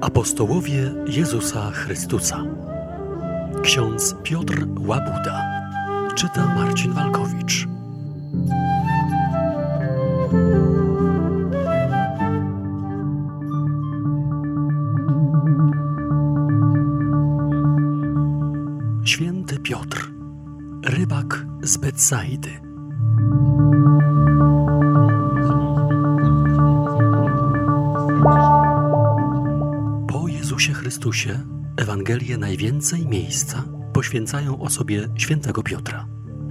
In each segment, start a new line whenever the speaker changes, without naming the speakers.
Apostołowie Jezusa Chrystusa. Ksiądz Piotr Łabuda. Czyta Marcin Walkowicz. Święty Piotr, rybak z Betsaidy. Chrystusie Ewangelie najwięcej miejsca poświęcają osobie świętego Piotra.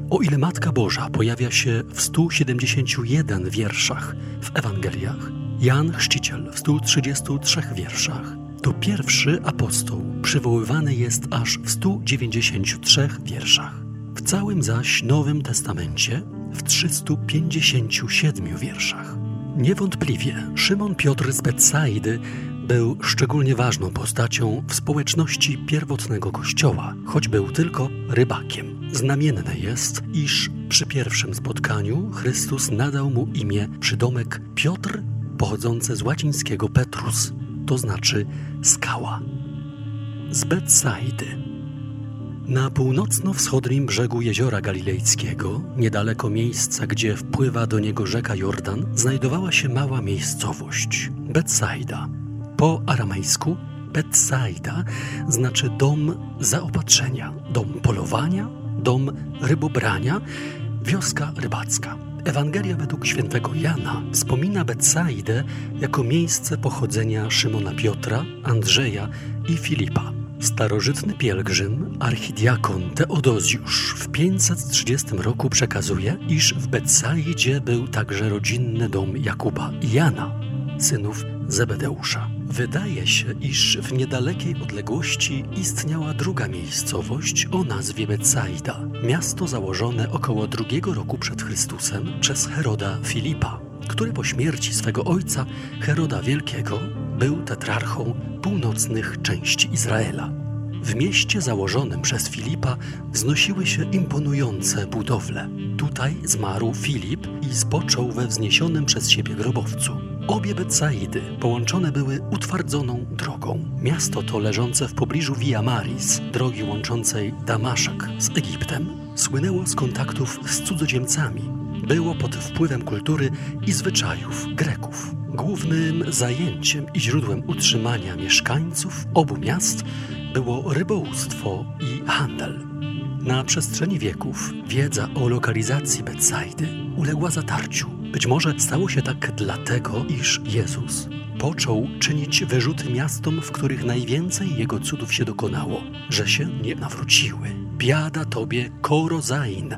O ile Matka Boża pojawia się w 171 wierszach w Ewangeliach, Jan Chrzciciel w 133 wierszach, to pierwszy apostoł przywoływany jest aż w 193 wierszach. W całym zaś Nowym Testamencie w 357 wierszach. Niewątpliwie Szymon Piotr z Betsaidy był szczególnie ważną postacią w społeczności pierwotnego kościoła, choć był tylko rybakiem. Znamienne jest, iż przy pierwszym spotkaniu Chrystus nadał mu imię przydomek Piotr, pochodzące z łacińskiego Petrus, to znaczy skała. Z Betsaidy. Na północno-wschodnim brzegu jeziora Galilejskiego, niedaleko miejsca, gdzie wpływa do niego rzeka Jordan, znajdowała się mała miejscowość Betsaida. Po aramejsku Betsaida znaczy dom zaopatrzenia, dom polowania, dom rybobrania, wioska rybacka. Ewangelia według świętego Jana wspomina Betsaidę jako miejsce pochodzenia Szymona Piotra, Andrzeja i Filipa. Starożytny pielgrzym, archidiakon Teodozjusz w 530 roku przekazuje, iż w Betsaidzie był także rodzinny dom Jakuba i Jana, synów Zebedeusza. Wydaje się, iż w niedalekiej odległości istniała druga miejscowość o nazwie Betsaida, miasto założone około drugiego roku przed Chrystusem przez Heroda Filipa, który po śmierci swego ojca, Heroda Wielkiego, był tetrarchą północnych części Izraela. W mieście założonym przez Filipa wznosiły się imponujące budowle. Tutaj zmarł Filip i spoczął we wzniesionym przez siebie grobowcu. Obie Betsaidy połączone były utwardzoną drogą. Miasto to leżące w pobliżu Via Maris, drogi łączącej Damaszek z Egiptem, słynęło z kontaktów z cudzoziemcami. Było pod wpływem kultury i zwyczajów Greków. Głównym zajęciem i źródłem utrzymania mieszkańców obu miast było rybołówstwo i handel. Na przestrzeni wieków wiedza o lokalizacji Betsaidy uległa zatarciu. Być może stało się tak dlatego, iż Jezus począł czynić wyrzuty miastom, w których najwięcej Jego cudów się dokonało, że się nie nawróciły. Biada Tobie, Korozain,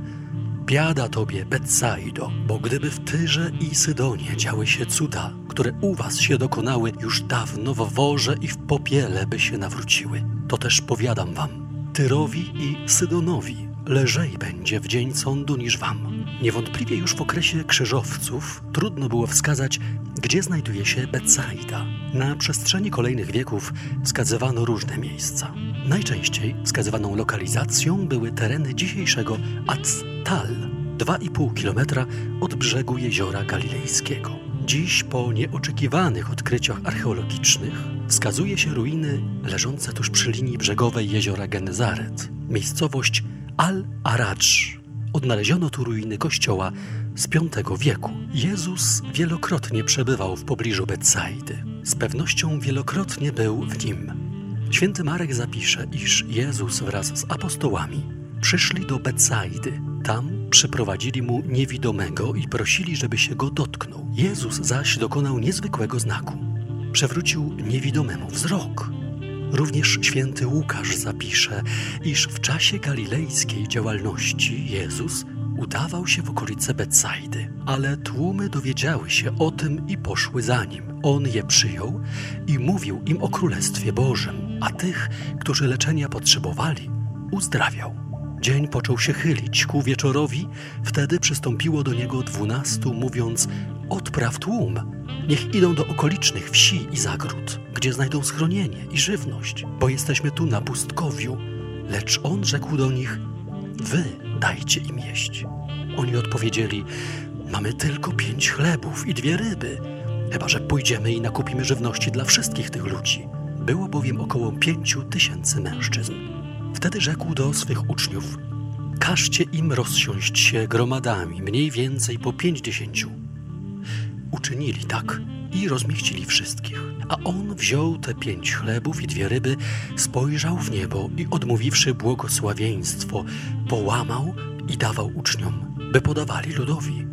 biada Tobie, Betsaido, bo gdyby w Tyrze i Sydonie działy się cuda, które u Was się dokonały, już dawno w worze i w popiele by się nawróciły. To też powiadam Wam, Tyrowi i Sydonowi lżej będzie w dzień sądu niż wam. Niewątpliwie już w okresie krzyżowców trudno było wskazać, gdzie znajduje się Betsaida. Na przestrzeni kolejnych wieków wskazywano różne miejsca. Najczęściej wskazywaną lokalizacją były tereny dzisiejszego Atztal, 2,5 km od brzegu jeziora Galilejskiego. Dziś po nieoczekiwanych odkryciach archeologicznych wskazuje się ruiny leżące tuż przy linii brzegowej jeziora Genezaret. Miejscowość Al-Aradż. Odnaleziono tu ruiny kościoła z V wieku. Jezus wielokrotnie przebywał w pobliżu Betsaidy. Z pewnością wielokrotnie był w nim. Święty Marek zapisze, iż Jezus wraz z apostołami przyszli do Betsaidy. Tam przyprowadzili mu niewidomego i prosili, żeby się go dotknął. Jezus zaś dokonał niezwykłego znaku. Przewrócił niewidomemu wzrok. Również święty Łukasz zapisze, iż w czasie galilejskiej działalności Jezus udawał się w okolice Betsaidy, ale tłumy dowiedziały się o tym i poszły za nim. On je przyjął i mówił im o Królestwie Bożym, a tych, którzy leczenia potrzebowali, uzdrawiał. Dzień począł się chylić ku wieczorowi, wtedy przystąpiło do niego dwunastu, mówiąc: Odpraw tłum, niech idą do okolicznych wsi i zagród, gdzie znajdą schronienie i żywność, bo jesteśmy tu na pustkowiu. Lecz on rzekł do nich: Wy dajcie im jeść. Oni odpowiedzieli: Mamy tylko pięć chlebów i dwie ryby. Chyba, że pójdziemy i nakupimy żywności dla wszystkich tych ludzi. Było bowiem około pięciu tysięcy mężczyzn. Wtedy rzekł do swych uczniów: Każcie im rozsiąść się gromadami, mniej więcej po pięćdziesięciu. Uczynili tak i rozmieścili wszystkich. A on wziął te pięć chlebów i dwie ryby, spojrzał w niebo i odmówiwszy błogosławieństwo, połamał i dawał uczniom, by podawali ludowi.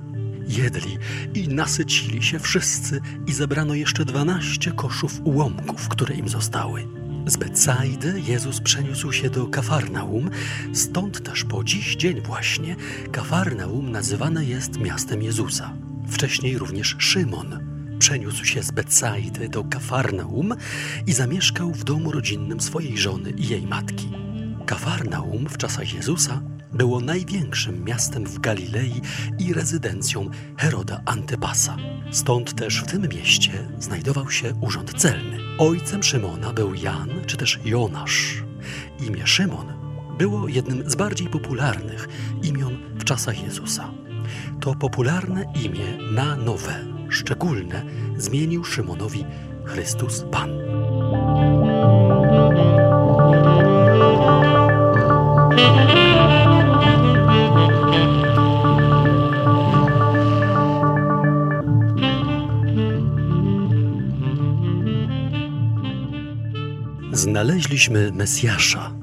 Jedli i nasycili się wszyscy i zebrano jeszcze dwanaście koszów ułomków, które im zostały. Z Betsaidy Jezus przeniósł się do Kafarnaum, stąd też po dziś dzień właśnie Kafarnaum nazywane jest miastem Jezusa. Wcześniej również Szymon przeniósł się z Betsaidy do Kafarnaum i zamieszkał w domu rodzinnym swojej żony i jej matki. Kafarnaum w czasach Jezusa było największym miastem w Galilei i rezydencją Heroda Antypasa. Stąd też w tym mieście znajdował się urząd celny. Ojcem Szymona był Jan czy też Jonasz. Imię Szymon było jednym z bardziej popularnych imion w czasach Jezusa. To popularne imię na nowe, szczególne zmienił Szymonowi Chrystus Pan. Znaleźliśmy Mesjasza.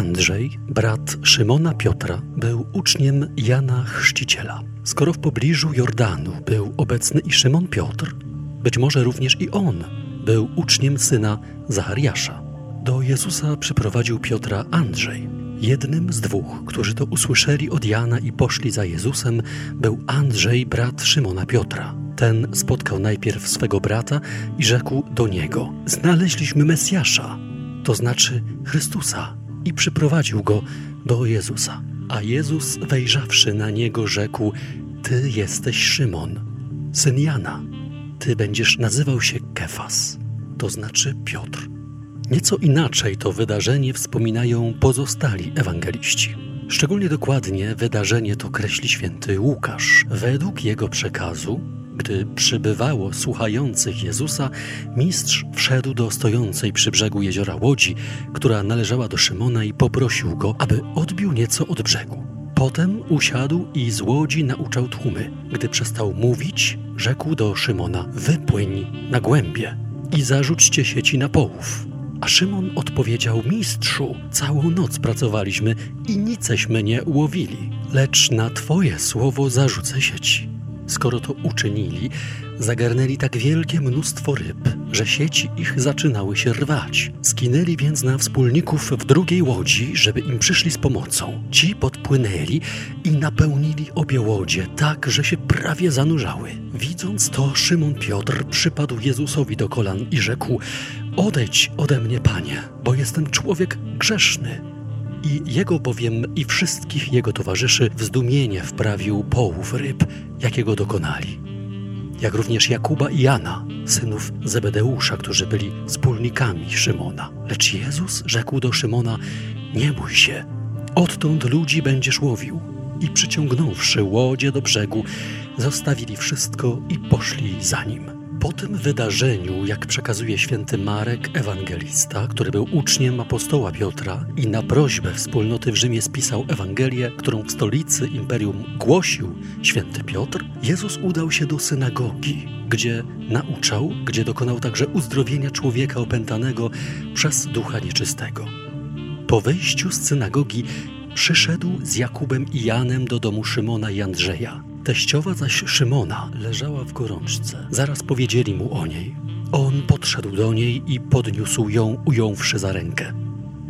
Andrzej, brat Szymona Piotra, był uczniem Jana Chrzciciela. Skoro w pobliżu Jordanu był obecny i Szymon Piotr, być może również i on był uczniem syna Zachariasza. Do Jezusa przyprowadził Piotra Andrzej. Jednym z dwóch, którzy to usłyszeli od Jana i poszli za Jezusem, był Andrzej, brat Szymona Piotra. Ten spotkał najpierw swego brata i rzekł do niego: Znaleźliśmy Mesjasza, to znaczy Chrystusa, i przyprowadził go do Jezusa. A Jezus, wejrzawszy na niego, rzekł: Ty jesteś Szymon, syn Jana. Ty będziesz nazywał się Kefas, to znaczy Piotr. Nieco inaczej to wydarzenie wspominają pozostali ewangeliści. Szczególnie dokładnie wydarzenie to kreśli święty Łukasz. Według jego przekazu gdy przybywało słuchających Jezusa, mistrz wszedł do stojącej przy brzegu jeziora łodzi, która należała do Szymona i poprosił go, aby odbił nieco od brzegu. Potem usiadł i z łodzi nauczał tłumy. Gdy przestał mówić, rzekł do Szymona: Wypłyń na głębie i zarzućcie sieci na połów. A Szymon odpowiedział: Mistrzu, całą noc pracowaliśmy i niceśmy nie ułowili, lecz na Twoje słowo zarzucę sieci. Skoro to uczynili, zagarnęli tak wielkie mnóstwo ryb, że sieci ich zaczynały się rwać. Skinęli więc na wspólników w drugiej łodzi, żeby im przyszli z pomocą. Ci podpłynęli i napełnili obie łodzie tak, że się prawie zanurzały. Widząc to, Szymon Piotr przypadł Jezusowi do kolan i rzekł: Odejdź ode mnie, panie, bo jestem człowiek grzeszny i jego bowiem i wszystkich jego towarzyszy w zdumienie wprawił połów ryb, jakiego dokonali. Jak również Jakuba i Jana, synów Zebedeusza, którzy byli wspólnikami Szymona. Lecz Jezus rzekł do Szymona: Nie bój się, odtąd ludzi będziesz łowił. I przyciągnąwszy łodzie do brzegu, zostawili wszystko i poszli za nim. Po tym wydarzeniu, jak przekazuje święty Marek, ewangelista, który był uczniem apostoła Piotra i na prośbę wspólnoty w Rzymie spisał Ewangelię, którą w stolicy imperium głosił święty Piotr, Jezus udał się do synagogi, gdzie nauczał, gdzie dokonał także uzdrowienia człowieka opętanego przez ducha nieczystego. Po wyjściu z synagogi przyszedł z Jakubem i Janem do domu Szymona i Andrzeja Teściowa zaś Szymona leżała w gorączce. Zaraz powiedzieli mu o niej. On podszedł do niej i podniósł ją, ująwszy za rękę.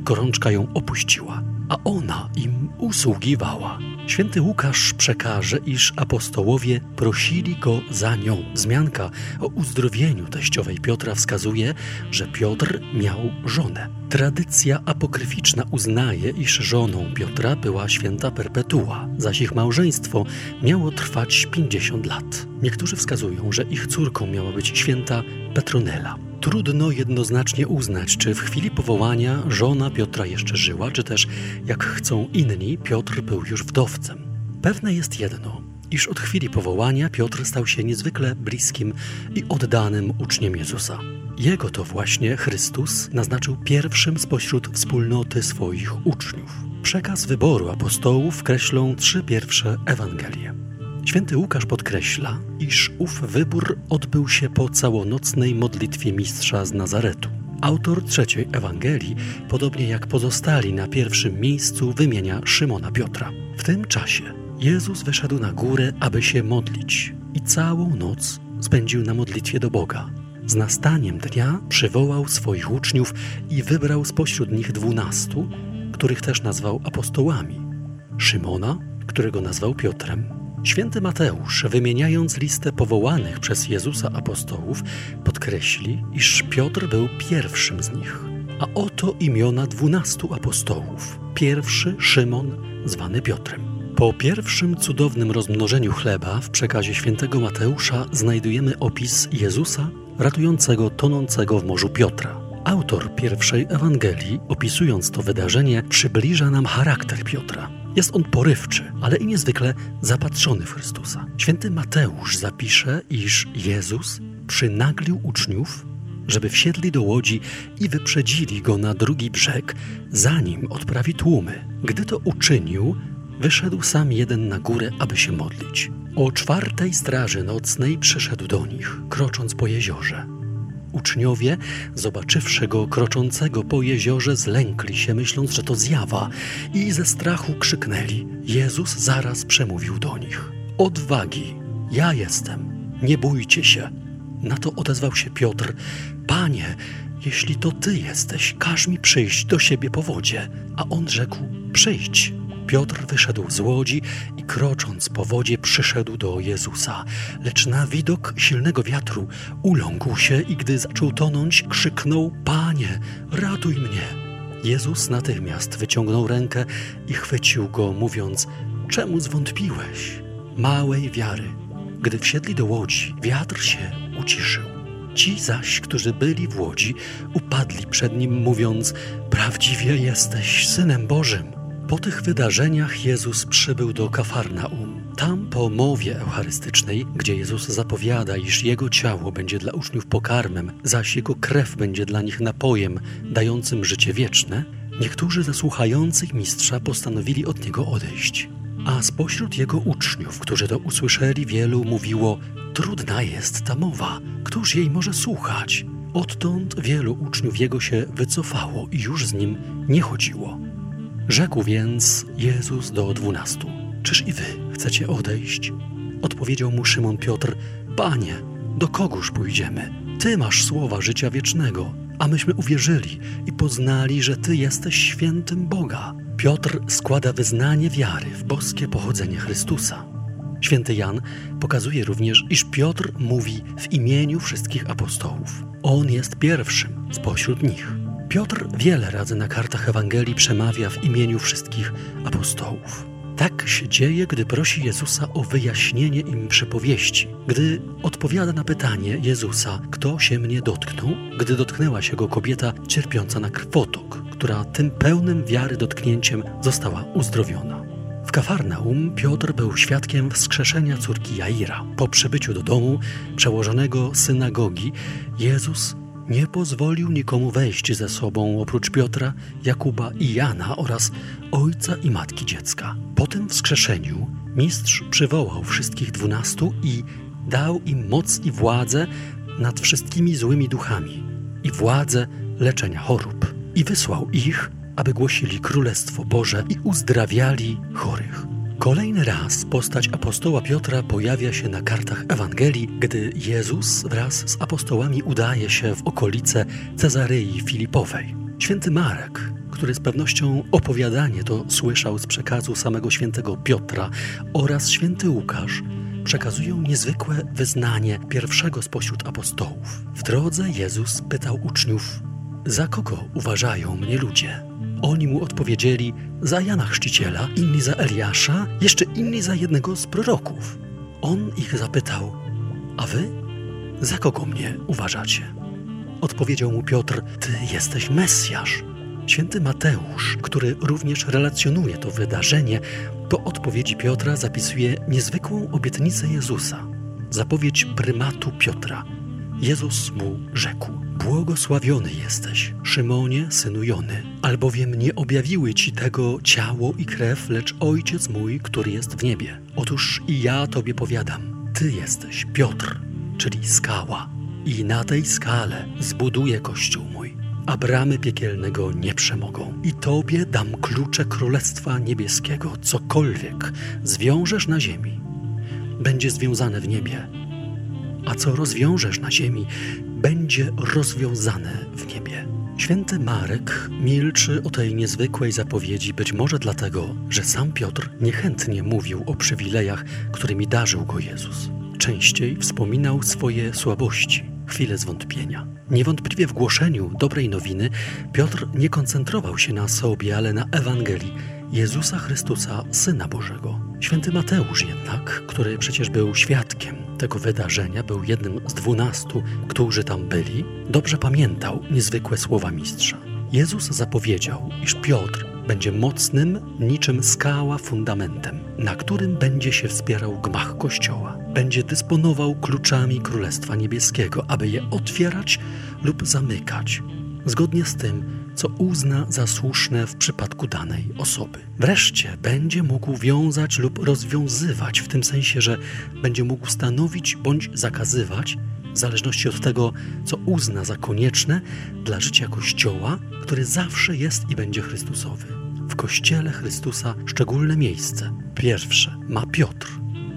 Gorączka ją opuściła, a ona im usługiwała. Święty Łukasz przekaże, iż apostołowie prosili go za nią. Wzmianka o uzdrowieniu teściowej Piotra wskazuje, że Piotr miał żonę. Tradycja apokryficzna uznaje, iż żoną Piotra była święta Perpetua, zaś ich małżeństwo miało trwać 50 lat. Niektórzy wskazują, że ich córką miała być święta Petronela. Trudno jednoznacznie uznać, czy w chwili powołania żona Piotra jeszcze żyła, czy też, jak chcą inni, Piotr był już wdowcem. Pewne jest jedno. iż od chwili powołania Piotr stał się niezwykle bliskim i oddanym uczniem Jezusa. Jego to właśnie Chrystus naznaczył pierwszym spośród wspólnoty swoich uczniów. Przekaz wyboru apostołów kreślą trzy pierwsze Ewangelie. Święty Łukasz podkreśla, iż ów wybór odbył się po całonocnej modlitwie mistrza z Nazaretu. Autor trzeciej Ewangelii, podobnie jak pozostali na pierwszym miejscu, wymienia Szymona Piotra. W tym czasie Jezus wyszedł na górę, aby się modlić i całą noc spędził na modlitwie do Boga. Z nastaniem dnia przywołał swoich uczniów i wybrał spośród nich dwunastu, których też nazwał apostołami. Szymona, którego nazwał Piotrem, Święty Mateusz, wymieniając listę powołanych przez Jezusa apostołów, podkreśli, iż Piotr był pierwszym z nich. A oto imiona dwunastu apostołów. Pierwszy Szymon, zwany Piotrem. Po pierwszym cudownym rozmnożeniu chleba w przekazie świętego Mateusza znajdujemy opis Jezusa ratującego tonącego w morzu Piotra. Autor pierwszej Ewangelii, opisując to wydarzenie, przybliża nam charakter Piotra. Jest on porywczy, ale i niezwykle zapatrzony w Chrystusa. Święty Mateusz zapisze, iż Jezus przynaglił uczniów, żeby wsiedli do łodzi i wyprzedzili go na drugi brzeg, zanim odprawi tłumy. Gdy to uczynił, wyszedł sam jeden na górę, aby się modlić. O czwartej straży nocnej przyszedł do nich, krocząc po jeziorze. Uczniowie, zobaczywszy go kroczącego po jeziorze, zlękli się, myśląc, że to zjawa, i ze strachu krzyknęli. Jezus zaraz przemówił do nich: Odwagi, ja jestem, nie bójcie się. Na to odezwał się Piotr: Panie, jeśli to ty jesteś, każ mi przyjść do siebie po wodzie. A on rzekł: Przyjdź. Piotr wyszedł z łodzi i krocząc po wodzie przyszedł do Jezusa. Lecz na widok silnego wiatru uląkł się i gdy zaczął tonąć, krzyknął: Panie, ratuj mnie! Jezus natychmiast wyciągnął rękę i chwycił go, mówiąc: Czemu zwątpiłeś? Małej wiary. Gdy wsiedli do łodzi, wiatr się uciszył. Ci zaś, którzy byli w łodzi, upadli przed nim, mówiąc: Prawdziwie jesteś synem Bożym. Po tych wydarzeniach Jezus przybył do Kafarnaum. Tam po mowie eucharystycznej, gdzie Jezus zapowiada, iż Jego ciało będzie dla uczniów pokarmem, zaś Jego krew będzie dla nich napojem dającym życie wieczne, niektórzy ze słuchających mistrza postanowili od Niego odejść. A spośród Jego uczniów, którzy to usłyszeli, wielu mówiło, trudna jest ta mowa, któż jej może słuchać? Odtąd wielu uczniów Jego się wycofało i już z Nim nie chodziło. Rzekł więc Jezus do dwunastu: Czyż i wy chcecie odejść? Odpowiedział mu Szymon Piotr: Panie, do kogóż pójdziemy? Ty masz słowa życia wiecznego, a myśmy uwierzyli i poznali, że Ty jesteś świętym Boga. Piotr składa wyznanie wiary w boskie pochodzenie Chrystusa. Święty Jan pokazuje również, iż Piotr mówi w imieniu wszystkich apostołów. On jest pierwszym spośród nich. Piotr wiele razy na kartach Ewangelii przemawia w imieniu wszystkich apostołów. Tak się dzieje, gdy prosi Jezusa o wyjaśnienie im przypowieści, gdy odpowiada na pytanie Jezusa, kto się mnie dotknął, gdy dotknęła się go kobieta cierpiąca na krwotok, która tym pełnym wiary dotknięciem została uzdrowiona. W Kafarnaum Piotr był świadkiem wskrzeszenia córki Jaira. Po przybyciu do domu przełożonego synagogi Jezus nie pozwolił nikomu wejść ze sobą oprócz Piotra, Jakuba i Jana oraz ojca i matki dziecka. Po tym wskrzeszeniu mistrz przywołał wszystkich dwunastu i dał im moc i władzę nad wszystkimi złymi duchami i władzę leczenia chorób. I wysłał ich, aby głosili Królestwo Boże i uzdrawiali chorych. Kolejny raz postać apostoła Piotra pojawia się na kartach Ewangelii, gdy Jezus wraz z apostołami udaje się w okolice Cezarei Filipowej. Święty Marek, który z pewnością opowiadanie to słyszał z przekazu samego świętego Piotra oraz święty Łukasz, przekazują niezwykłe wyznanie pierwszego spośród apostołów. W drodze Jezus pytał uczniów: Za kogo uważają mnie ludzie? Oni mu odpowiedzieli za Jana Chrzciciela, inni za Eliasza, jeszcze inni za jednego z proroków. On ich zapytał, a wy za kogo mnie uważacie? Odpowiedział mu Piotr, ty jesteś Mesjasz. Święty Mateusz, który również relacjonuje to wydarzenie, po odpowiedzi Piotra zapisuje niezwykłą obietnicę Jezusa. Zapowiedź prymatu Piotra. Jezus mu rzekł: Błogosławiony jesteś, Szymonie, synu Jony, albowiem nie objawiły ci tego ciało i krew, lecz Ojciec mój, który jest w niebie. Otóż i ja tobie powiadam: Ty jesteś Piotr, czyli skała, i na tej skale zbuduję kościół mój a bramy piekielnego nie przemogą. I Tobie dam klucze Królestwa Niebieskiego. Cokolwiek zwiążesz na ziemi, będzie związane w niebie, a co rozwiążesz na ziemi, będzie rozwiązane w niebie. Święty Marek milczy o tej niezwykłej zapowiedzi, być może dlatego, że sam Piotr niechętnie mówił o przywilejach, którymi darzył go Jezus. Częściej wspominał swoje słabości, chwile zwątpienia. Niewątpliwie w głoszeniu dobrej nowiny Piotr nie koncentrował się na sobie, ale na Ewangelii Jezusa Chrystusa, Syna Bożego. Święty Mateusz jednak, który przecież był świadkiem tego wydarzenia, był jednym z dwunastu, którzy tam byli, dobrze pamiętał niezwykłe słowa mistrza. Jezus zapowiedział, iż Piotr będzie mocnym, niczym skała fundamentem, na którym będzie się wspierał gmach Kościoła. Będzie dysponował kluczami Królestwa Niebieskiego, aby je otwierać lub zamykać, zgodnie z tym, co uzna za słuszne w przypadku danej osoby. Wreszcie będzie mógł wiązać lub rozwiązywać, w tym sensie, że będzie mógł stanowić bądź zakazywać w zależności od tego, co uzna za konieczne dla życia Kościoła, który zawsze jest i będzie Chrystusowy. W Kościele Chrystusa szczególne miejsce. Pierwsze ma Piotr.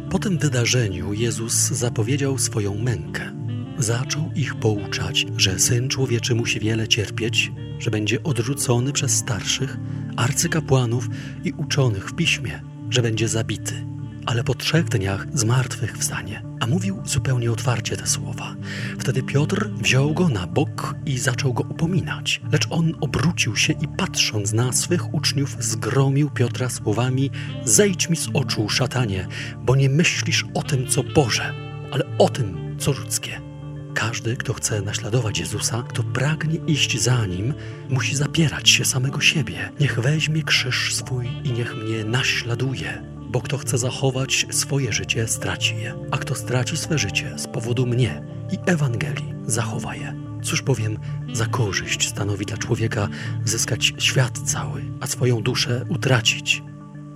Po tym wydarzeniu Jezus zapowiedział swoją mękę. Zaczął ich pouczać, że Syn Człowieczy musi wiele cierpieć, że będzie odrzucony przez starszych, arcykapłanów i uczonych w piśmie, że będzie zabity ale po trzech dniach z martwych wstanie. A mówił zupełnie otwarcie te słowa. Wtedy Piotr wziął go na bok i zaczął go upominać. Lecz on obrócił się i patrząc na swych uczniów, zgromił Piotra słowami: Zejdź mi z oczu, szatanie, bo nie myślisz o tym, co Boże, ale o tym, co ludzkie. Każdy, kto chce naśladować Jezusa, kto pragnie iść za nim, musi zapierać się samego siebie. Niech weźmie krzyż swój i niech mnie naśladuje bo kto chce zachować swoje życie, straci je, a kto straci swe życie z powodu mnie i Ewangelii, zachowa je. Cóż bowiem za korzyść stanowi dla człowieka zyskać świat cały, a swoją duszę utracić?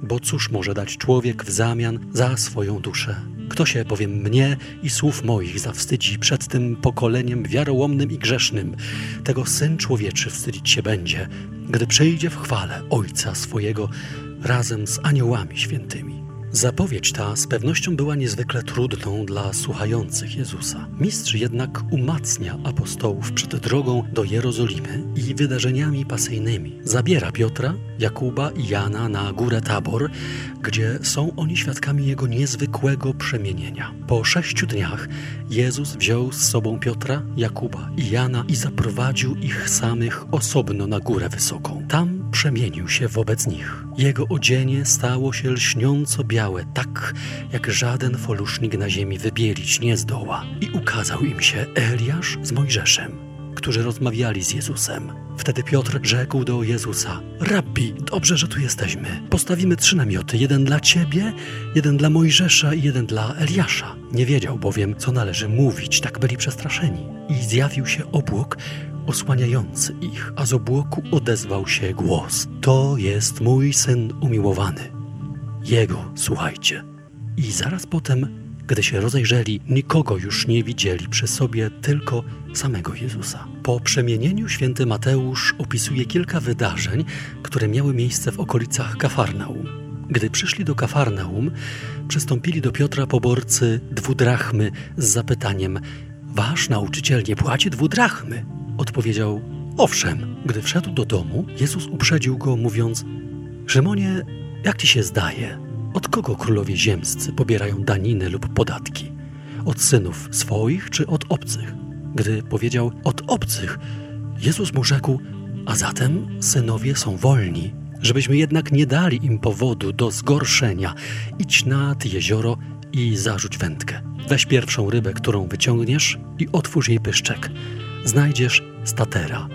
Bo cóż może dać człowiek w zamian za swoją duszę? Kto się bowiem mnie i słów moich zawstydzi przed tym pokoleniem wiarołomnym i grzesznym, tego Syn Człowieczy wstydzić się będzie, gdy przyjdzie w chwale Ojca swojego razem z aniołami świętymi. Zapowiedź ta z pewnością była niezwykle trudną dla słuchających Jezusa. Mistrz jednak umacnia apostołów przed drogą do Jerozolimy i wydarzeniami pasyjnymi. Zabiera Piotra, Jakuba i Jana na górę Tabor, gdzie są oni świadkami jego niezwykłego przemienienia. Po sześciu dniach Jezus wziął z sobą Piotra, Jakuba i Jana i zaprowadził ich samych osobno na górę wysoką. Tam przemienił się wobec nich. Jego odzienie stało się lśniąco białe, tak jak żaden folusznik na ziemi wybielić nie zdoła. I ukazał im się Eliasz z Mojżeszem, którzy rozmawiali z Jezusem. Wtedy Piotr rzekł do Jezusa: Rabbi, dobrze, że tu jesteśmy. Postawimy trzy namioty: jeden dla ciebie, jeden dla Mojżesza i jeden dla Eliasza. Nie wiedział bowiem, co należy mówić, tak byli przestraszeni. I zjawił się obłok, osłaniający ich, a z obłoku odezwał się głos: To jest mój syn umiłowany. Jego słuchajcie. I zaraz potem, gdy się rozejrzeli, nikogo już nie widzieli przy sobie, tylko samego Jezusa. Po przemienieniu święty Mateusz opisuje kilka wydarzeń, które miały miejsce w okolicach Kafarnaum. Gdy przyszli do Kafarnaum, przystąpili do Piotra poborcy dwudrachmy z zapytaniem: Wasz nauczyciel nie płaci dwudrachmy? Odpowiedział: Owszem. Gdy wszedł do domu, Jezus uprzedził go, mówiąc: Szymonie, jak ci się zdaje, od kogo królowie ziemscy pobierają daniny lub podatki? Od synów swoich czy od obcych? Gdy powiedział od obcych, Jezus mu rzekł: A zatem synowie są wolni, żebyśmy jednak nie dali im powodu do zgorszenia. Idź nad jezioro i zarzuć wędkę. Weź pierwszą rybę, którą wyciągniesz i otwórz jej pyszczek. Znajdziesz statera.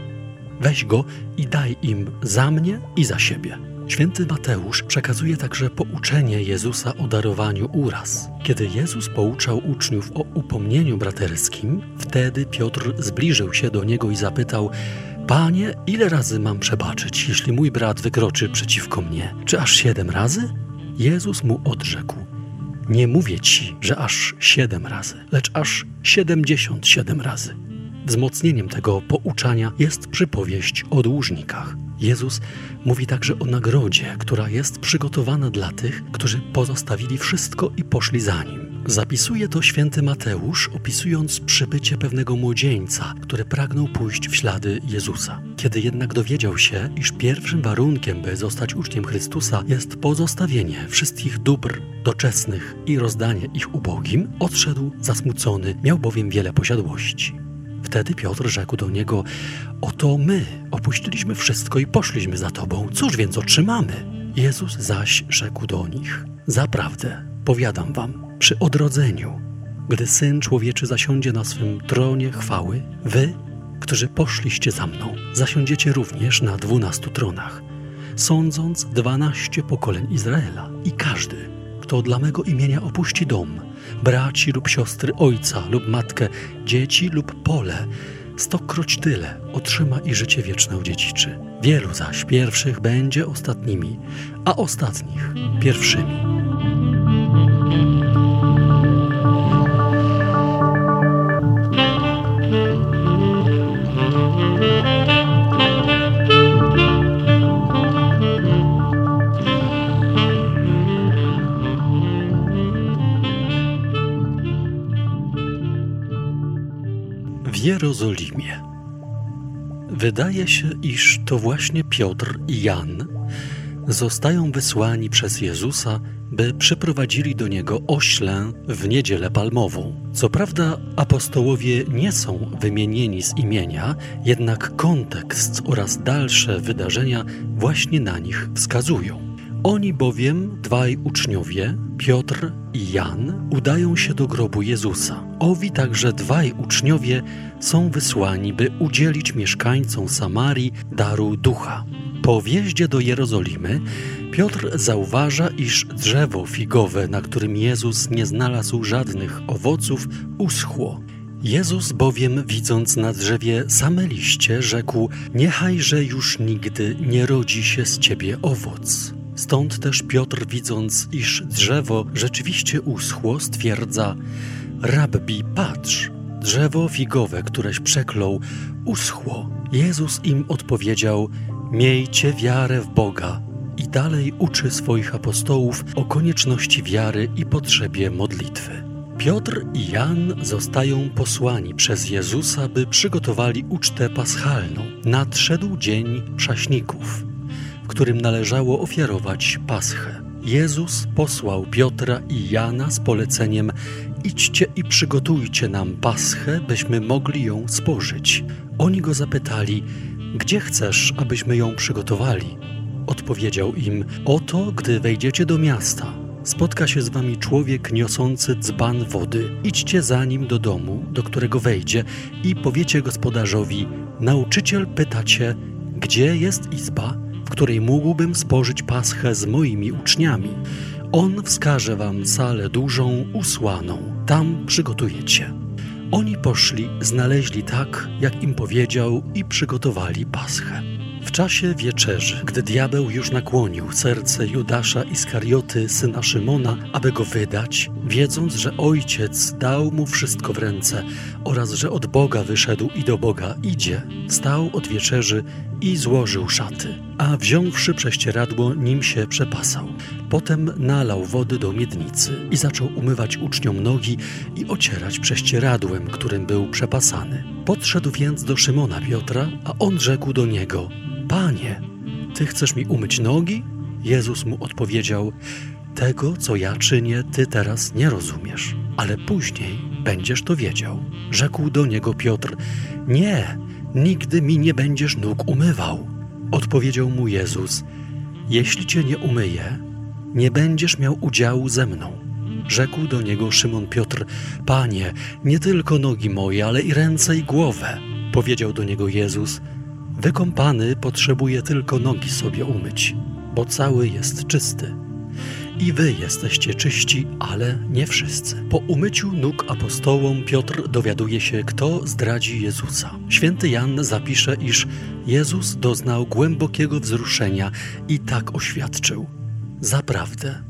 Weź go i daj im za mnie i za siebie. Święty Mateusz przekazuje także pouczenie Jezusa o darowaniu uraz. Kiedy Jezus pouczał uczniów o upomnieniu braterskim, wtedy Piotr zbliżył się do niego i zapytał: Panie, ile razy mam przebaczyć, jeśli mój brat wykroczy przeciwko mnie? Czy aż siedem razy? Jezus mu odrzekł: Nie mówię ci, że aż siedem razy, lecz aż siedemdziesiąt siedem razy. Wzmocnieniem tego pouczania jest przypowieść o dłużnikach. Jezus mówi także o nagrodzie, która jest przygotowana dla tych, którzy pozostawili wszystko i poszli za nim. Zapisuje to święty Mateusz, opisując przybycie pewnego młodzieńca, który pragnął pójść w ślady Jezusa. Kiedy jednak dowiedział się, iż pierwszym warunkiem, by zostać uczniem Chrystusa, jest pozostawienie wszystkich dóbr doczesnych i rozdanie ich ubogim, odszedł zasmucony, miał bowiem wiele posiadłości. Wtedy Piotr rzekł do niego: Oto my opuściliśmy wszystko i poszliśmy za tobą. Cóż więc otrzymamy? Jezus zaś rzekł do nich: Zaprawdę, powiadam wam, przy odrodzeniu, gdy syn człowieczy zasiądzie na swym tronie chwały, wy, którzy poszliście za mną, zasiądziecie również na dwunastu tronach, sądząc dwanaście pokoleń Izraela. I każdy, kto dla mego imienia opuści dom, braci lub siostry, ojca lub matkę, dzieci lub pole, stokroć tyle otrzyma i życie wieczne odziedziczy. Wielu zaś pierwszych będzie ostatnimi, a ostatnich pierwszymi. Jerozolimie. Wydaje się, iż to właśnie Piotr i Jan zostają wysłani przez Jezusa, by przyprowadzili do niego oślę w niedzielę palmową. Co prawda, apostołowie nie są wymienieni z imienia, jednak kontekst oraz dalsze wydarzenia właśnie na nich wskazują. Oni bowiem, dwaj uczniowie, Piotr i Jan, udają się do grobu Jezusa. Owi także dwaj uczniowie są wysłani, by udzielić mieszkańcom Samarii daru ducha. Po wjeździe do Jerozolimy Piotr zauważa, iż drzewo figowe, na którym Jezus nie znalazł żadnych owoców, uschło. Jezus bowiem, widząc na drzewie same liście, rzekł: Niechajże już nigdy nie rodzi się z ciebie owoc. Stąd też Piotr, widząc, iż drzewo rzeczywiście uschło, stwierdza: Rabbi, patrz, drzewo figowe, któreś przeklął, uschło. Jezus im odpowiedział: Miejcie wiarę w Boga. I dalej uczy swoich apostołów o konieczności wiary i potrzebie modlitwy. Piotr i Jan zostają posłani przez Jezusa, by przygotowali ucztę paschalną. Nadszedł dzień prześników którym należało ofiarować paschę. Jezus posłał Piotra i Jana z poleceniem: Idźcie i przygotujcie nam paschę, byśmy mogli ją spożyć. Oni go zapytali: Gdzie chcesz, abyśmy ją przygotowali? Odpowiedział im: Oto, gdy wejdziecie do miasta, spotka się z wami człowiek niosący dzban wody. Idźcie za nim do domu, do którego wejdzie, i powiecie gospodarzowi: Nauczyciel pyta cię, gdzie jest izba, której mógłbym spożyć paschę z moimi uczniami. On wskaże wam salę dużą, usłaną. Tam przygotujecie. Oni poszli, znaleźli tak, jak im powiedział i przygotowali paschę. W czasie wieczerzy, gdy diabeł już nakłonił serce Judasza Iskarioty, syna Szymona, aby go wydać, wiedząc, że ojciec dał mu wszystko w ręce oraz że od Boga wyszedł i do Boga idzie, stał od wieczerzy i złożył szaty, a wziąwszy prześcieradło, nim się przepasał. Potem nalał wody do miednicy i zaczął umywać uczniom nogi i ocierać prześcieradłem, którym był przepasany. Podszedł więc do Szymona Piotra, a on rzekł do niego: Panie, ty chcesz mi umyć nogi? Jezus mu odpowiedział: Tego, co ja czynię, ty teraz nie rozumiesz, ale później będziesz to wiedział. Rzekł do niego Piotr: Nie, nigdy mi nie będziesz nóg umywał. Odpowiedział mu Jezus: Jeśli cię nie umyję, nie będziesz miał udziału ze mną. Rzekł do niego Szymon Piotr: Panie, nie tylko nogi moje, ale i ręce i głowę. Powiedział do niego Jezus: Wykąpany potrzebuje tylko nogi sobie umyć, bo cały jest czysty. I wy jesteście czyści, ale nie wszyscy. Po umyciu nóg apostołom Piotr dowiaduje się, kto zdradzi Jezusa. Święty Jan zapisze, iż Jezus doznał głębokiego wzruszenia i tak oświadczył: Zaprawdę,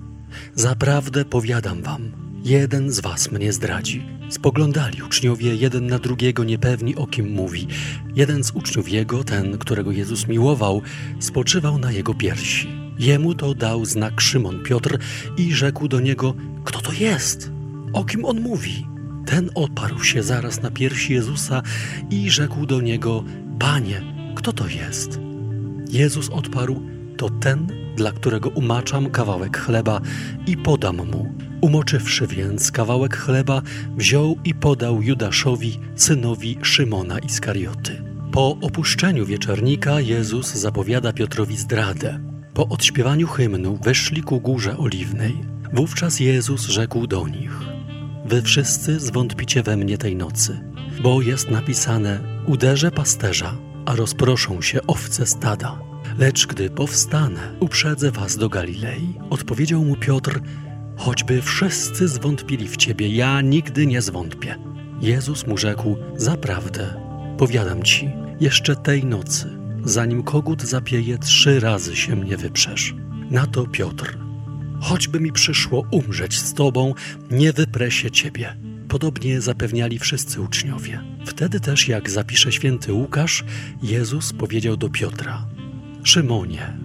zaprawdę powiadam wam, jeden z was mnie zdradzi. Spoglądali uczniowie jeden na drugiego, niepewni o kim mówi. Jeden z uczniów jego, ten, którego Jezus miłował, spoczywał na jego piersi. Jemu to dał znak Szymon Piotr i rzekł do niego: Kto to jest? O kim on mówi? Ten oparł się zaraz na piersi Jezusa i rzekł do niego: Panie, kto to jest? Jezus odparł: To ten, dla którego umaczam kawałek chleba i podam mu. Umoczywszy więc kawałek chleba, wziął i podał Judaszowi, synowi Szymona Iskarioty. Po opuszczeniu wieczornika Jezus zapowiada Piotrowi zdradę. Po odśpiewaniu hymnu weszli ku górze oliwnej. Wówczas Jezus rzekł do nich: Wy wszyscy zwątpicie we mnie tej nocy, bo jest napisane: Uderzę pasterza, a rozproszą się owce stada. Lecz gdy powstanę, uprzedzę was do Galilei. Odpowiedział mu Piotr: Choćby wszyscy zwątpili w ciebie, ja nigdy nie zwątpię. Jezus mu rzekł: Zaprawdę, powiadam ci, jeszcze tej nocy, zanim kogut zapieje, trzy razy się mnie wyprzesz. Na to Piotr: Choćby mi przyszło umrzeć z tobą, nie wyprę się ciebie. Podobnie zapewniali wszyscy uczniowie. Wtedy też, jak zapisze święty Łukasz, Jezus powiedział do Piotra: Szymonie,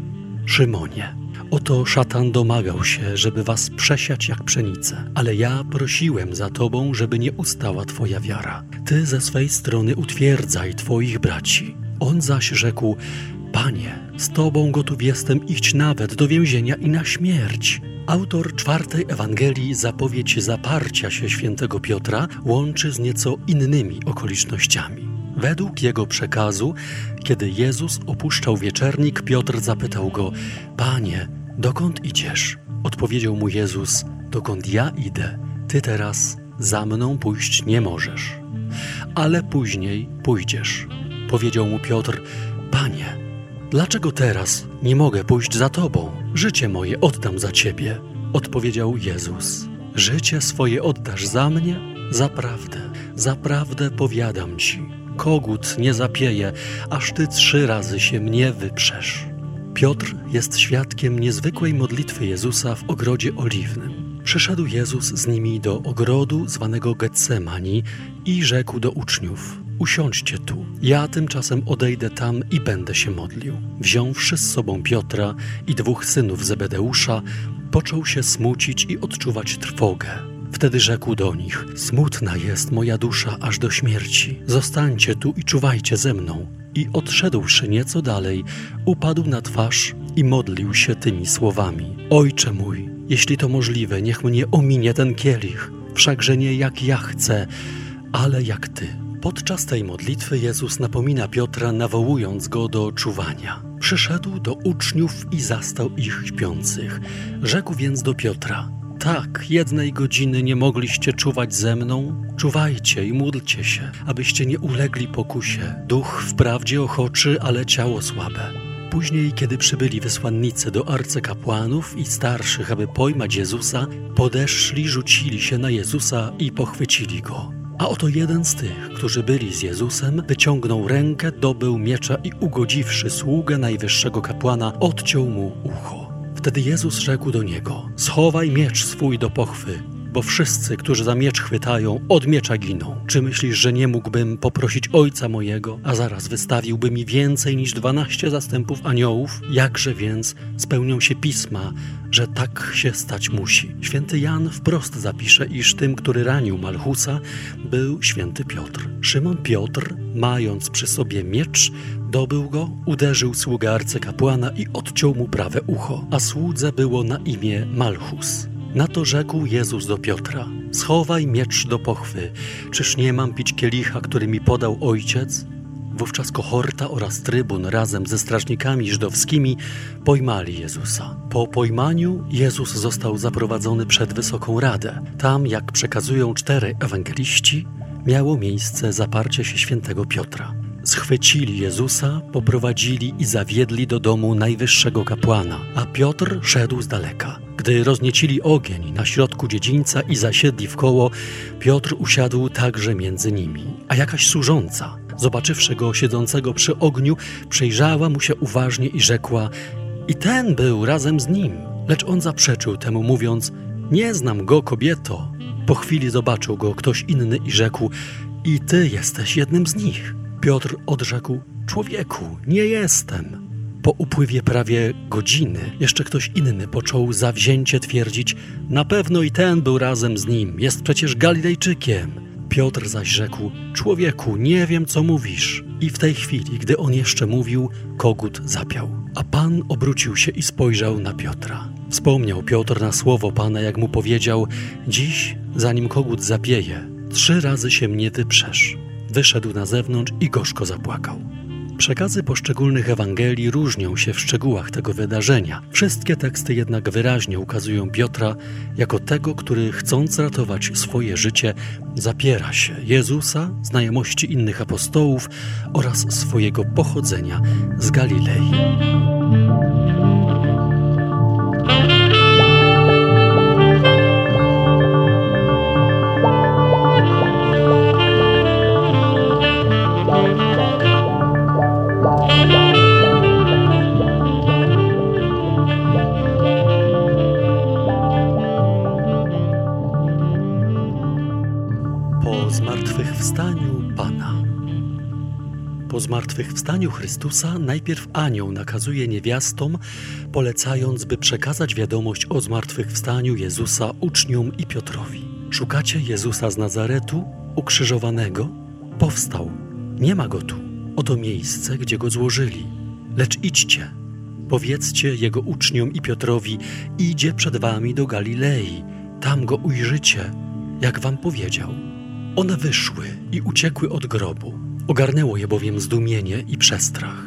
Szymonie, oto szatan domagał się, żeby was przesiać jak pszenicę, ale ja prosiłem za tobą, żeby nie ustała twoja wiara. Ty ze swej strony utwierdzaj twoich braci. On zaś rzekł: Panie, z tobą gotów jestem iść nawet do więzienia i na śmierć. Autor czwartej Ewangelii zapowiedź zaparcia się świętego Piotra łączy z nieco innymi okolicznościami. Według jego przekazu, kiedy Jezus opuszczał wieczernik, Piotr zapytał go: Panie, dokąd idziesz? Odpowiedział mu Jezus: Dokąd ja idę, ty teraz za mną pójść nie możesz, ale później pójdziesz. Powiedział mu Piotr: Panie, dlaczego teraz nie mogę pójść za tobą? Życie moje oddam za ciebie. Odpowiedział Jezus: Życie swoje oddasz za mnie? Zaprawdę, zaprawdę powiadam ci kogut nie zapieje, aż ty trzy razy się mnie wyprzesz. Piotr jest świadkiem niezwykłej modlitwy Jezusa w ogrodzie oliwnym. Przyszedł Jezus z nimi do ogrodu zwanego Getsemani i rzekł do uczniów: Usiądźcie tu, ja tymczasem odejdę tam i będę się modlił. Wziąwszy z sobą Piotra i dwóch synów Zebedeusza, począł się smucić i odczuwać trwogę. Wtedy rzekł do nich: Smutna jest moja dusza aż do śmierci. Zostańcie tu i czuwajcie ze mną. I odszedłszy nieco dalej, upadł na twarz i modlił się tymi słowami: Ojcze mój, jeśli to możliwe, niech mnie ominie ten kielich, wszakże nie jak ja chcę, ale jak ty. Podczas tej modlitwy Jezus napomina Piotra, nawołując go do czuwania. Przyszedł do uczniów i zastał ich śpiących. Rzekł więc do Piotra: tak, jednej godziny nie mogliście czuwać ze mną? Czuwajcie i módlcie się, abyście nie ulegli pokusie. Duch wprawdzie ochoczy, ale ciało słabe. Później, kiedy przybyli wysłannicy do arcykapłanów i starszych, aby pojmać Jezusa, podeszli, rzucili się na Jezusa i pochwycili go. A oto jeden z tych, którzy byli z Jezusem, wyciągnął rękę, dobył miecza i ugodziwszy sługę najwyższego kapłana, odciął mu ucho. Wtedy Jezus rzekł do niego: Schowaj miecz swój do pochwy, bo wszyscy, którzy za miecz chwytają, od miecza giną. Czy myślisz, że nie mógłbym poprosić Ojca mojego, a zaraz wystawiłby mi więcej niż dwanaście zastępów aniołów? Jakże więc spełnią się pisma, że tak się stać musi? Święty Jan wprost zapisze, iż tym, który ranił Malchusa, był święty Piotr. Szymon Piotr, mając przy sobie miecz, dobył go, uderzył sługę arcykapłana i odciął mu prawe ucho, a słudze było na imię Malchus. Na to rzekł Jezus do Piotra: Schowaj miecz do pochwy, czyż nie mam pić kielicha, który mi podał ojciec? Wówczas kohorta oraz trybun razem ze strażnikami żydowskimi pojmali Jezusa. Po pojmaniu Jezus został zaprowadzony przed Wysoką Radę. Tam, jak przekazują cztery ewangeliści, miało miejsce zaparcie się świętego Piotra. Schwycili Jezusa, poprowadzili i zawiedli do domu najwyższego kapłana, a Piotr szedł z daleka. Gdy rozniecili ogień na środku dziedzińca i zasiedli w koło, Piotr usiadł także między nimi, a jakaś służąca, zobaczywszy go siedzącego przy ogniu, przejrzała mu się uważnie i rzekła: I ten był razem z nim. Lecz on zaprzeczył temu, mówiąc: Nie znam go, kobieto. Po chwili zobaczył go ktoś inny i rzekł: I ty jesteś jednym z nich. Piotr odrzekł: Człowieku, nie jestem. Po upływie prawie godziny jeszcze ktoś inny począł zawzięcie twierdzić: Na pewno i ten był razem z nim, jest przecież Galilejczykiem. Piotr zaś rzekł: Człowieku, nie wiem, co mówisz. I w tej chwili, gdy on jeszcze mówił, kogut zapiał. A pan obrócił się i spojrzał na Piotra. Wspomniał Piotr na słowo pana, jak mu powiedział: Dziś, zanim kogut zapieje, trzy razy się mnie wyprzesz. Wyszedł na zewnątrz i gorzko zapłakał. Przekazy poszczególnych Ewangelii różnią się w szczegółach tego wydarzenia. Wszystkie teksty jednak wyraźnie ukazują Piotra jako tego, który chcąc ratować swoje życie, zapiera się Jezusa, znajomości innych apostołów oraz swojego pochodzenia z Galilei. Zmartwychwstaniu Chrystusa najpierw anioł nakazuje niewiastom, polecając, by przekazać wiadomość o zmartwychwstaniu Jezusa uczniom i Piotrowi. Szukacie Jezusa z Nazaretu, ukrzyżowanego? Powstał. Nie ma go tu. Oto miejsce, gdzie go złożyli. Lecz idźcie. Powiedzcie jego uczniom i Piotrowi, idzie przed wami do Galilei. Tam go ujrzycie, jak wam powiedział. One wyszły i uciekły od grobu. Ogarnęło je bowiem zdumienie i przestrach.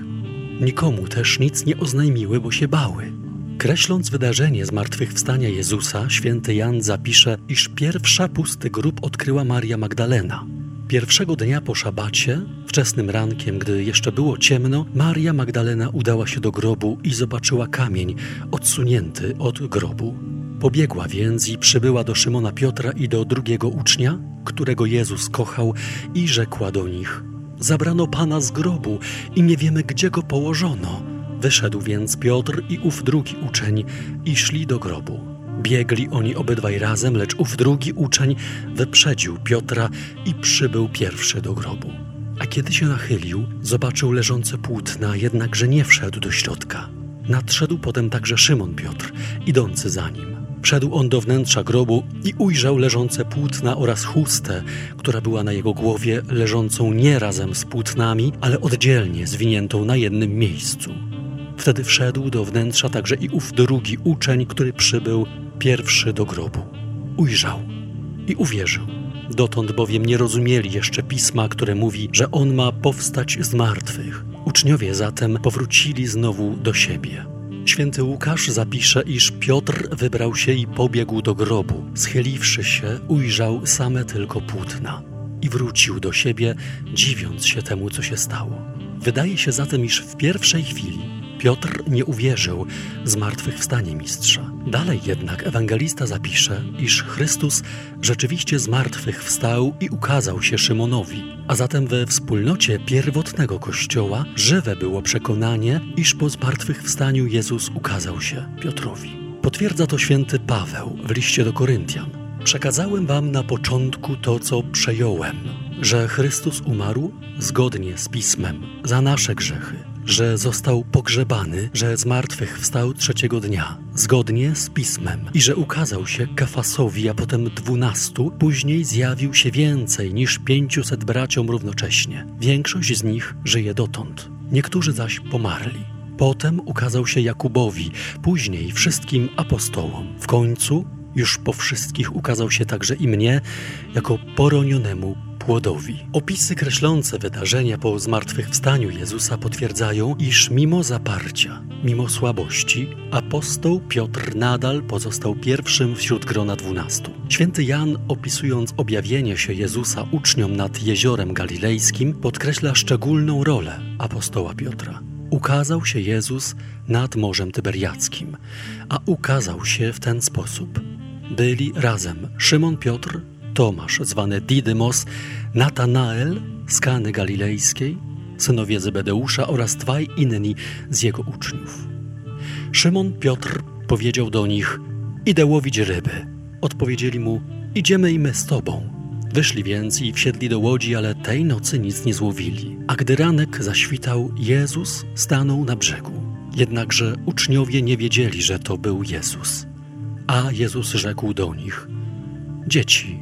Nikomu też nic nie oznajmiły, bo się bały. Kreśląc wydarzenie zmartwychwstania Jezusa, święty Jan zapisze, iż pierwsza pusty grób odkryła Maria Magdalena. Pierwszego dnia po szabacie, wczesnym rankiem, gdy jeszcze było ciemno, Maria Magdalena udała się do grobu i zobaczyła kamień odsunięty od grobu. Pobiegła więc i przybyła do Szymona Piotra i do drugiego ucznia, którego Jezus kochał, i rzekła do nich: Zabrano pana z grobu i nie wiemy, gdzie go położono. Wyszedł więc Piotr i ów drugi uczeń i szli do grobu. Biegli oni obydwaj razem, lecz ów drugi uczeń wyprzedził Piotra i przybył pierwszy do grobu. A kiedy się nachylił, zobaczył leżące płótna, jednakże nie wszedł do środka. Nadszedł potem także Szymon Piotr, idący za nim. Wszedł on do wnętrza grobu i ujrzał leżące płótna oraz chustę, która była na jego głowie, leżącą nie razem z płótnami, ale oddzielnie zwiniętą na jednym miejscu. Wtedy wszedł do wnętrza także i ów drugi uczeń, który przybył pierwszy do grobu. Ujrzał i uwierzył. Dotąd bowiem nie rozumieli jeszcze pisma, które mówi, że on ma powstać z martwych. Uczniowie zatem powrócili znowu do siebie. Święty Łukasz zapisze, iż Piotr wybrał się i pobiegł do grobu. Schyliwszy się, ujrzał same tylko płótna i wrócił do siebie, dziwiąc się temu, co się stało. Wydaje się zatem, iż w pierwszej chwili Piotr nie uwierzył zmartwychwstanie mistrza. Dalej jednak ewangelista zapisze, iż Chrystus rzeczywiście zmartwychwstał i ukazał się Szymonowi, a zatem we wspólnocie pierwotnego Kościoła żywe było przekonanie, iż po zmartwychwstaniu Jezus ukazał się Piotrowi. Potwierdza to święty Paweł w liście do Koryntian. Przekazałem wam na początku to, co przejąłem, że Chrystus umarł zgodnie z Pismem za nasze grzechy że został pogrzebany, że z martwych wstał trzeciego dnia, zgodnie z pismem, i że ukazał się Kafasowi, a potem dwunastu, później zjawił się więcej niż pięciuset braciom równocześnie. Większość z nich żyje dotąd, niektórzy zaś pomarli. Potem ukazał się Jakubowi, później wszystkim apostołom. W końcu, już po wszystkich ukazał się także i mnie, jako poronionemu chłodowi. Opisy kreślące wydarzenia po zmartwychwstaniu Jezusa potwierdzają, iż mimo zaparcia, mimo słabości, apostoł Piotr nadal pozostał pierwszym wśród grona dwunastu. Święty Jan, opisując objawienie się Jezusa uczniom nad jeziorem galilejskim, podkreśla szczególną rolę apostoła Piotra ukazał się Jezus nad Morzem Tyberiackim, a ukazał się w ten sposób. Byli razem Szymon Piotr, Tomasz zwany Didymos, Natanael z Kany Galilejskiej, synowie Zebedeusza oraz dwaj inni z jego uczniów. Szymon Piotr powiedział do nich: Idę łowić ryby. Odpowiedzieli mu: Idziemy i my z tobą. Wyszli więc i wsiedli do łodzi, ale tej nocy nic nie złowili. A gdy ranek zaświtał, Jezus stanął na brzegu. Jednakże uczniowie nie wiedzieli, że to był Jezus. A Jezus rzekł do nich: Dzieci,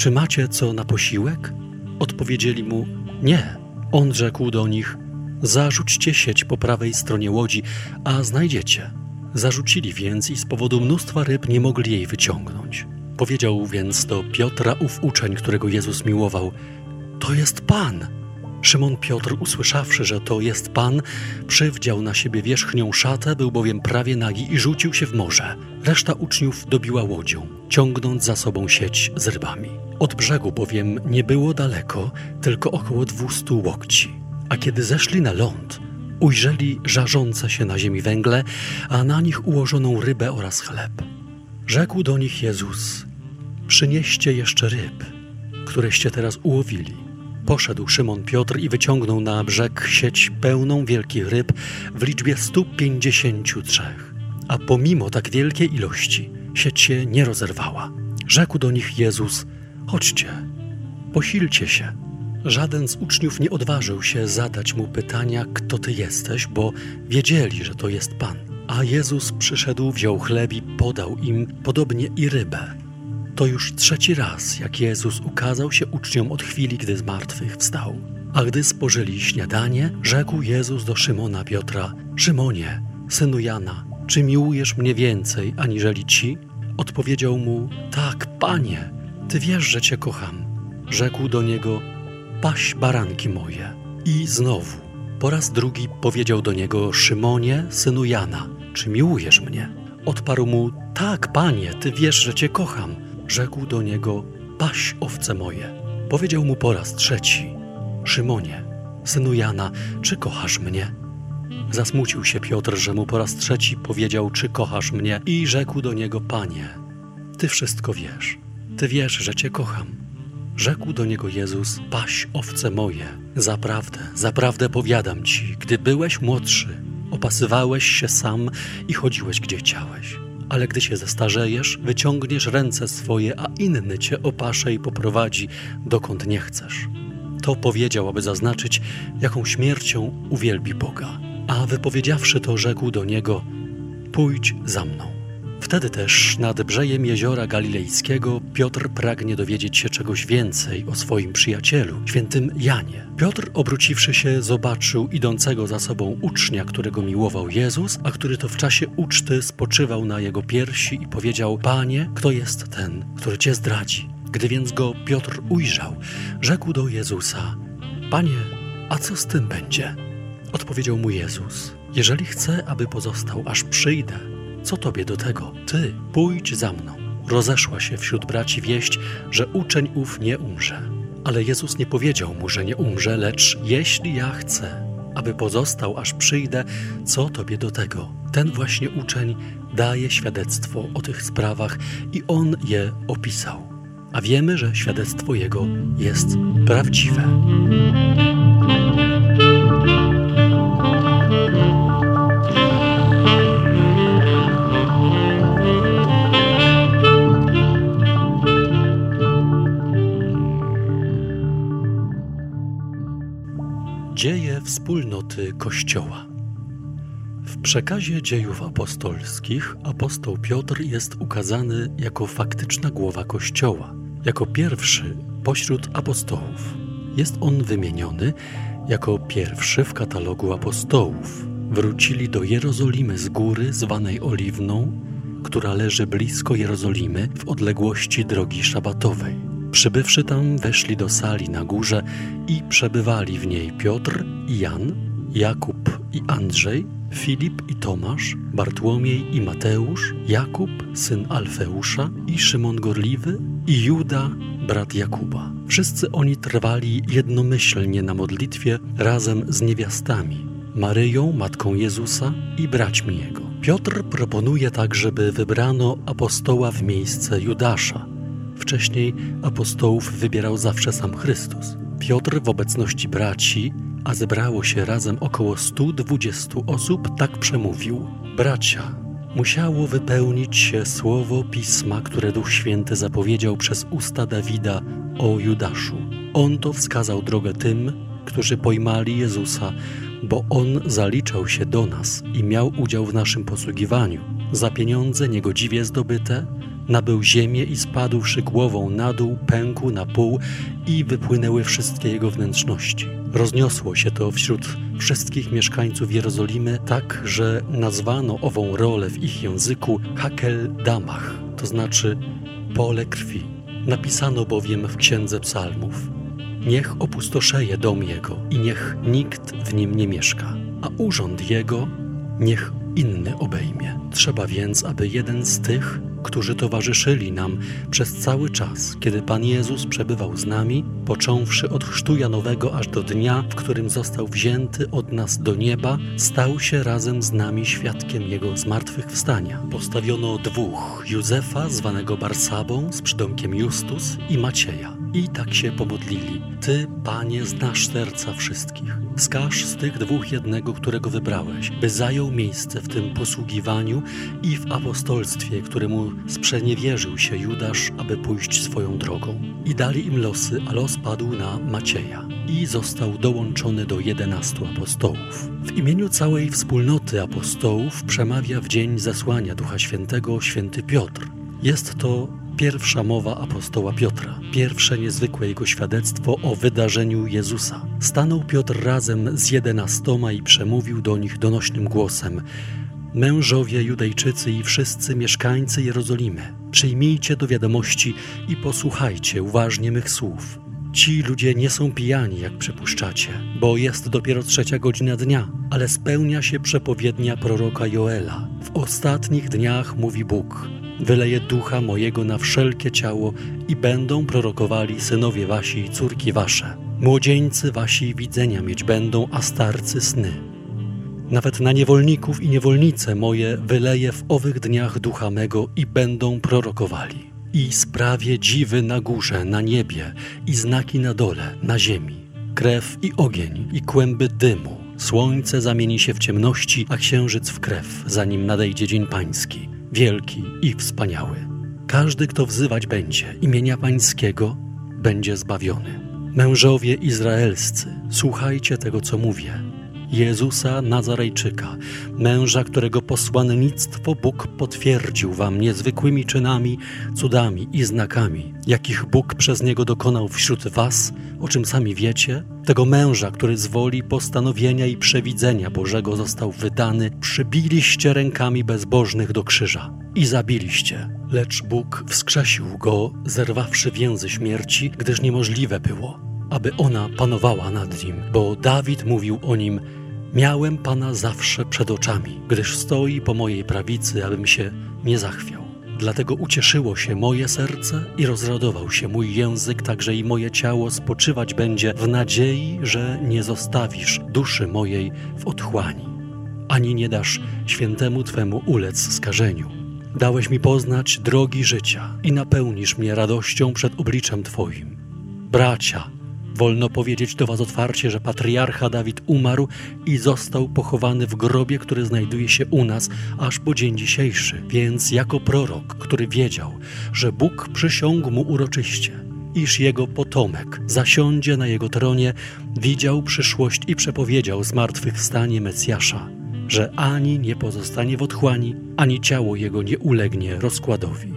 czy macie co na posiłek? Odpowiedzieli mu: Nie. On rzekł do nich: Zarzućcie sieć po prawej stronie łodzi, a znajdziecie. Zarzucili więc i z powodu mnóstwa ryb nie mogli jej wyciągnąć. Powiedział więc do Piotra ów uczeń, którego Jezus miłował: To jest Pan. Szymon Piotr, usłyszawszy, że to jest Pan, przywdział na siebie wierzchnią szatę, był bowiem prawie nagi i rzucił się w morze. Reszta uczniów dobiła łodzią, ciągnąc za sobą sieć z rybami. Od brzegu bowiem nie było daleko, tylko około dwustu łokci. A kiedy zeszli na ląd, ujrzeli żarzące się na ziemi węgle, a na nich ułożoną rybę oraz chleb. Rzekł do nich Jezus: Przynieście jeszcze ryb, któreście teraz ułowili. Poszedł Szymon Piotr i wyciągnął na brzeg sieć pełną wielkich ryb w liczbie 153. A pomimo tak wielkiej ilości sieć się nie rozerwała. Rzekł do nich Jezus: Chodźcie, posilcie się. Żaden z uczniów nie odważył się zadać mu pytania, kto ty jesteś, bo wiedzieli, że to jest Pan. A Jezus przyszedł, wziął chleb i podał im podobnie i rybę. To już trzeci raz, jak Jezus ukazał się uczniom od chwili, gdy z martwych wstał. A gdy spożyli śniadanie, rzekł Jezus do Szymona Piotra: Szymonie, synu Jana, czy miłujesz mnie więcej aniżeli ci? Odpowiedział mu: Tak, panie, ty wiesz, że cię kocham. Rzekł do niego: Paś baranki moje. I znowu, po raz drugi powiedział do niego: Szymonie, synu Jana, czy miłujesz mnie? Odparł mu: Tak, panie, ty wiesz, że cię kocham rzekł do niego: Paś owce moje. Powiedział mu po raz trzeci: Szymonie, synu Jana, czy kochasz mnie? Zasmucił się Piotr, że mu po raz trzeci powiedział: Czy kochasz mnie? I rzekł do niego: Panie, ty wszystko wiesz. Ty wiesz, że cię kocham. Rzekł do niego Jezus: Paś owce moje. Zaprawdę, zaprawdę powiadam ci, gdy byłeś młodszy, opasywałeś się sam i chodziłeś gdzie chciałeś ale gdy się zestarzejesz, wyciągniesz ręce swoje, a inny cię opasze i poprowadzi dokąd nie chcesz. To powiedział, aby zaznaczyć, jaką śmiercią uwielbi Boga. A wypowiedziawszy to, rzekł do niego: Pójdź za mną. Wtedy też nad brzegiem jeziora galilejskiego Piotr pragnie dowiedzieć się czegoś więcej o swoim przyjacielu, świętym Janie. Piotr, obróciwszy się, zobaczył idącego za sobą ucznia, którego miłował Jezus, a który to w czasie uczty spoczywał na jego piersi i powiedział: Panie, kto jest ten, który cię zdradzi? Gdy więc go Piotr ujrzał, rzekł do Jezusa: Panie, a co z tym będzie? Odpowiedział mu Jezus: Jeżeli chcę, aby pozostał, aż przyjdę, co tobie do tego? Ty, pójdź za mną. Rozeszła się wśród braci wieść, że uczeń ów nie umrze. Ale Jezus nie powiedział mu, że nie umrze, lecz jeśli ja chcę, aby pozostał, aż przyjdę, co tobie do tego? Ten właśnie uczeń daje świadectwo o tych sprawach i on je opisał. A wiemy, że świadectwo jego jest prawdziwe. Dzieje wspólnoty Kościoła. W przekazie dziejów apostolskich apostoł Piotr jest ukazany jako faktyczna głowa Kościoła, jako pierwszy pośród apostołów. Jest on wymieniony jako pierwszy w katalogu apostołów. Wrócili do Jerozolimy z góry zwanej Oliwną, która leży blisko Jerozolimy w odległości drogi szabatowej. Przybywszy tam, weszli do sali na górze i przebywali w niej Piotr i Jan, Jakub i Andrzej, Filip i Tomasz, Bartłomiej i Mateusz, Jakub, syn Alfeusza i Szymon Gorliwy i Juda, brat Jakuba. Wszyscy oni trwali jednomyślnie na modlitwie razem z niewiastami, Maryją, matką Jezusa i braćmi Jego. Piotr proponuje tak, żeby wybrano apostoła w miejsce Judasza. Wcześniej apostołów wybierał zawsze sam Chrystus. Piotr w obecności braci, a zebrało się razem około 120 osób, tak przemówił: Bracia, musiało wypełnić się słowo pisma, które Duch Święty zapowiedział przez usta Dawida o Judaszu. On to wskazał drogę tym, którzy pojmali Jezusa, bo On zaliczał się do nas i miał udział w naszym posługiwaniu. Za pieniądze niegodziwie zdobyte, nabył ziemię i spadłszy głową na dół, pękł na pół i wypłynęły wszystkie jego wnętrzności. Rozniosło się to wśród wszystkich mieszkańców Jerozolimy tak, że nazwano ową rolę w ich języku Hakel Damach, to znaczy pole krwi. Napisano bowiem w Księdze Psalmów Niech opustoszeje dom jego i niech nikt w nim nie mieszka, a urząd jego niech inny obejmie. Trzeba więc, aby jeden z tych, którzy towarzyszyli nam przez cały czas, kiedy Pan Jezus przebywał z nami, począwszy od chrztu Janowego aż do dnia, w którym został wzięty od nas do nieba, stał się razem z nami świadkiem Jego zmartwychwstania. Postawiono dwóch, Józefa, zwanego Barsabą, z przydomkiem Justus i Macieja. I tak się pomodlili. Ty, Panie, znasz serca wszystkich. Wskaż z tych dwóch jednego, którego wybrałeś, by zajął miejsce w tym posługiwaniu i w apostolstwie, któremu sprzeniewierzył się Judasz, aby pójść swoją drogą. I dali im losy, a los padł na Macieja i został dołączony do jedenastu apostołów. W imieniu całej wspólnoty apostołów przemawia w dzień zesłania Ducha Świętego święty Piotr. Jest to pierwsza mowa apostoła Piotra, pierwsze niezwykłe jego świadectwo o wydarzeniu Jezusa. Stanął Piotr razem z jedenastoma i przemówił do nich donośnym głosem: Mężowie Judejczycy i wszyscy mieszkańcy Jerozolimy, przyjmijcie do wiadomości i posłuchajcie uważnie mych słów. Ci ludzie nie są pijani, jak przypuszczacie, bo jest dopiero trzecia godzina dnia, ale spełnia się przepowiednia proroka Joela. W ostatnich dniach mówi Bóg: Wyleję ducha mojego na wszelkie ciało i będą prorokowali synowie wasi i córki wasze. Młodzieńcy wasi widzenia mieć będą, a starcy sny. Nawet na niewolników i niewolnice moje wyleję w owych dniach ducha mego i będą prorokowali. I sprawię dziwy na górze, na niebie i znaki na dole, na ziemi. Krew i ogień i kłęby dymu. Słońce zamieni się w ciemności, a księżyc w krew, zanim nadejdzie dzień pański wielki i wspaniały. Każdy, kto wzywać będzie imienia Pańskiego, będzie zbawiony. Mężowie izraelscy, słuchajcie tego, co mówię. Jezusa Nazarejczyka, męża, którego posłannictwo Bóg potwierdził wam niezwykłymi czynami, cudami i znakami, jakich Bóg przez niego dokonał wśród was, o czym sami wiecie, tego męża, który z woli postanowienia i przewidzenia Bożego został wydany, przybiliście rękami bezbożnych do krzyża i zabiliście. Lecz Bóg wskrzesił go, zerwawszy więzy śmierci, gdyż niemożliwe było, aby ona panowała nad nim, bo Dawid mówił o nim: Miałem Pana zawsze przed oczami, gdyż stoi po mojej prawicy, abym się nie zachwiał. Dlatego ucieszyło się moje serce i rozradował się mój język, także i moje ciało spoczywać będzie w nadziei, że nie zostawisz duszy mojej w otchłani, ani nie dasz świętemu Twemu ulec skażeniu. Dałeś mi poznać drogi życia i napełnisz mnie radością przed obliczem Twoim. Bracia, Wolno powiedzieć do Was otwarcie, że patriarcha Dawid umarł i został pochowany w grobie, który znajduje się u nas aż po dzień dzisiejszy. Więc jako prorok, który wiedział, że Bóg przysiągł mu uroczyście, iż jego potomek zasiądzie na jego tronie, widział przyszłość i przepowiedział zmartwychwstanie Mesjasza, że ani nie pozostanie w otchłani, ani ciało jego nie ulegnie rozkładowi.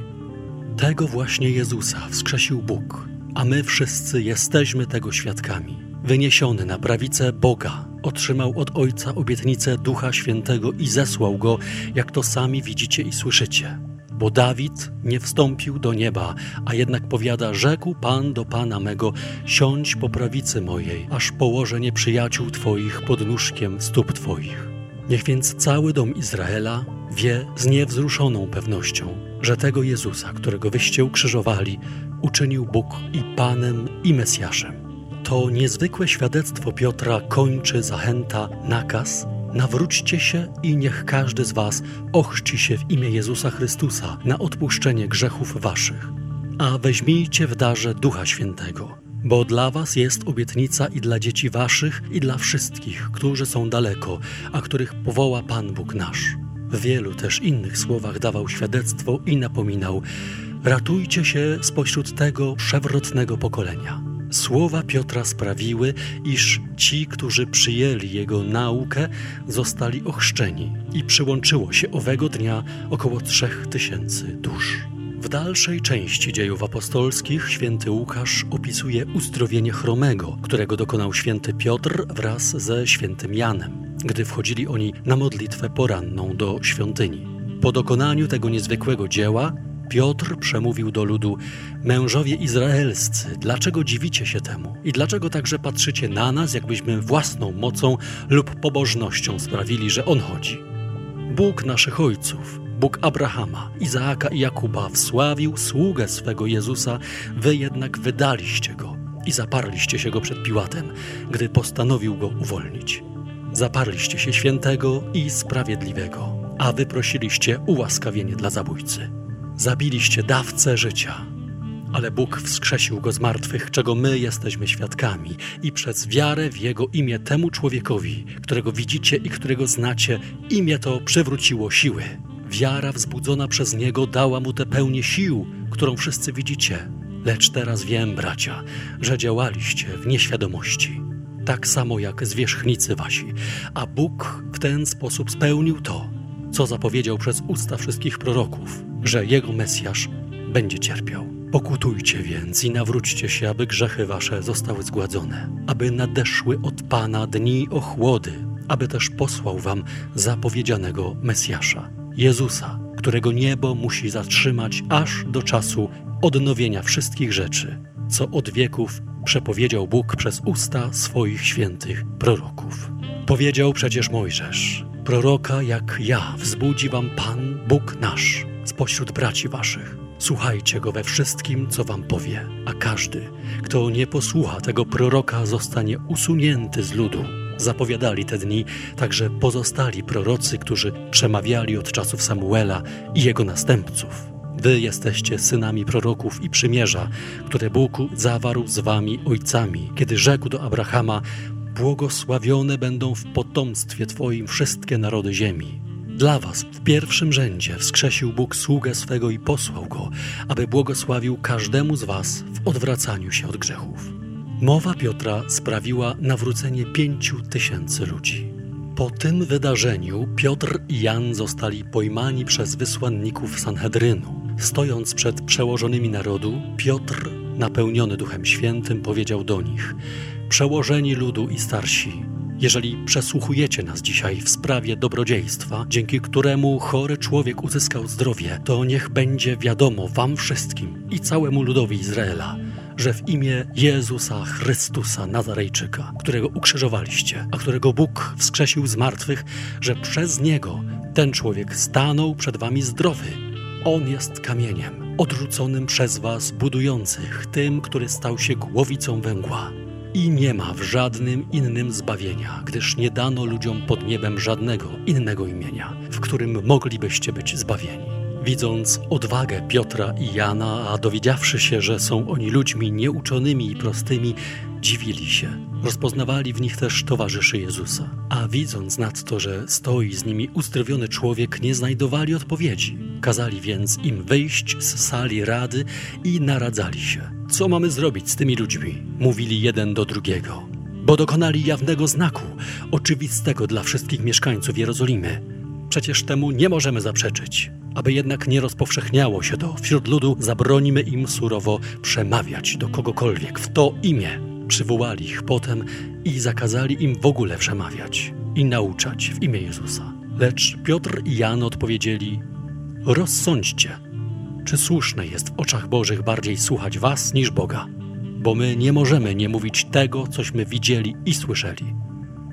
Tego właśnie Jezusa wskrzesił Bóg a my wszyscy jesteśmy tego świadkami. Wyniesiony na prawicę Boga, otrzymał od Ojca obietnicę Ducha Świętego i zesłał go, jak to sami widzicie i słyszycie. Bo Dawid nie wstąpił do nieba, a jednak powiada, rzekł Pan do Pana mego, siądź po prawicy mojej, aż położę nieprzyjaciół Twoich pod nóżkiem stóp Twoich. Niech więc cały dom Izraela wie z niewzruszoną pewnością, że tego Jezusa, którego wyście ukrzyżowali, uczynił Bóg i Panem i Mesjaszem. To niezwykłe świadectwo Piotra kończy zachęta, nakaz, Nawróćcie się i niech każdy z was ochrzci się w imię Jezusa Chrystusa na odpuszczenie grzechów waszych. A weźmijcie w darze Ducha Świętego, bo dla was jest obietnica i dla dzieci waszych, i dla wszystkich, którzy są daleko, a których powoła Pan Bóg nasz. W wielu też innych słowach dawał świadectwo i napominał: Ratujcie się spośród tego przewrotnego pokolenia. Słowa Piotra sprawiły, iż ci, którzy przyjęli jego naukę, zostali ochrzczeni i przyłączyło się owego dnia około trzech tysięcy dusz. W dalszej części dziejów apostolskich święty Łukasz opisuje uzdrowienie chromego, którego dokonał święty Piotr wraz ze świętym Janem, gdy wchodzili oni na modlitwę poranną do świątyni. Po dokonaniu tego niezwykłego dzieła Piotr przemówił do ludu: Mężowie izraelscy, dlaczego dziwicie się temu? I dlaczego także patrzycie na nas, jakbyśmy własną mocą lub pobożnością sprawili, że on chodzi? Bóg naszych ojców, Bóg Abrahama, Izaaka i Jakuba wsławił sługę swego Jezusa, wy jednak wydaliście go i zaparliście się go przed Piłatem, gdy postanowił go uwolnić. Zaparliście się świętego i sprawiedliwego, a wyprosiliście ułaskawienie dla zabójcy. Zabiliście dawcę życia, ale Bóg wskrzesił go z martwych, czego my jesteśmy świadkami, i przez wiarę w Jego imię temu człowiekowi, którego widzicie i którego znacie, imię to przywróciło siły. Wiara wzbudzona przez Niego dała mu tę pełnię sił, którą wszyscy widzicie. Lecz teraz wiem, bracia, że działaliście w nieświadomości, tak samo jak zwierzchnicy wasi, a Bóg w ten sposób spełnił to, co zapowiedział przez usta wszystkich proroków, że Jego Mesjasz będzie cierpiał. Pokutujcie więc i nawróćcie się, aby grzechy wasze zostały zgładzone, aby nadeszły od Pana dni ochłody, aby też posłał wam zapowiedzianego Mesjasza, Jezusa, którego niebo musi zatrzymać aż do czasu odnowienia wszystkich rzeczy, co od wieków przepowiedział Bóg przez usta swoich świętych proroków. Powiedział przecież Mojżesz, proroka jak ja wzbudzi wam Pan, Bóg nasz, spośród braci waszych. Słuchajcie go we wszystkim, co wam powie, a każdy, kto nie posłucha tego proroka, zostanie usunięty z ludu. Zapowiadali te dni także pozostali prorocy, którzy przemawiali od czasów Samuela i jego następców. Wy jesteście synami proroków i przymierza, które Bóg zawarł z wami ojcami, kiedy rzekł do Abrahama: Błogosławione będą w potomstwie Twoim wszystkie narody ziemi. Dla was w pierwszym rzędzie wskrzesił Bóg sługę swego i posłał go, aby błogosławił każdemu z was w odwracaniu się od grzechów. Mowa Piotra sprawiła nawrócenie pięciu tysięcy ludzi. Po tym wydarzeniu Piotr i Jan zostali pojmani przez wysłanników Sanhedrynu. Stojąc przed przełożonymi narodu, Piotr, napełniony Duchem Świętym, powiedział do nich: Przełożeni ludu i starsi, jeżeli przesłuchujecie nas dzisiaj w sprawie dobrodziejstwa, dzięki któremu chory człowiek uzyskał zdrowie, to niech będzie wiadomo Wam wszystkim i całemu ludowi Izraela, że w imię Jezusa Chrystusa Nazarejczyka, którego ukrzyżowaliście, a którego Bóg wskrzesił z martwych, że przez niego ten człowiek stanął przed Wami zdrowy. On jest kamieniem odrzuconym przez Was budujących, tym, który stał się głowicą węgła. I nie ma w żadnym innym zbawienia, gdyż nie dano ludziom pod niebem żadnego innego imienia, w którym moglibyście być zbawieni. Widząc odwagę Piotra i Jana, a dowiedziawszy się, że są oni ludźmi nieuczonymi i prostymi, dziwili się. Rozpoznawali w nich też towarzyszy Jezusa. A widząc nadto, że stoi z nimi uzdrowiony człowiek, nie znajdowali odpowiedzi. Kazali więc im wyjść z sali rady i naradzali się. Co mamy zrobić z tymi ludźmi? Mówili jeden do drugiego. Bo dokonali jawnego znaku, oczywistego dla wszystkich mieszkańców Jerozolimy. Przecież temu nie możemy zaprzeczyć. Aby jednak nie rozpowszechniało się to wśród ludu, zabronimy im surowo przemawiać do kogokolwiek w to imię. Przywołali ich potem i zakazali im w ogóle przemawiać i nauczać w imię Jezusa. Lecz Piotr i Jan odpowiedzieli: Rozsądźcie, czy słuszne jest w oczach Bożych bardziej słuchać was niż Boga, bo my nie możemy nie mówić tego, cośmy widzieli i słyszeli.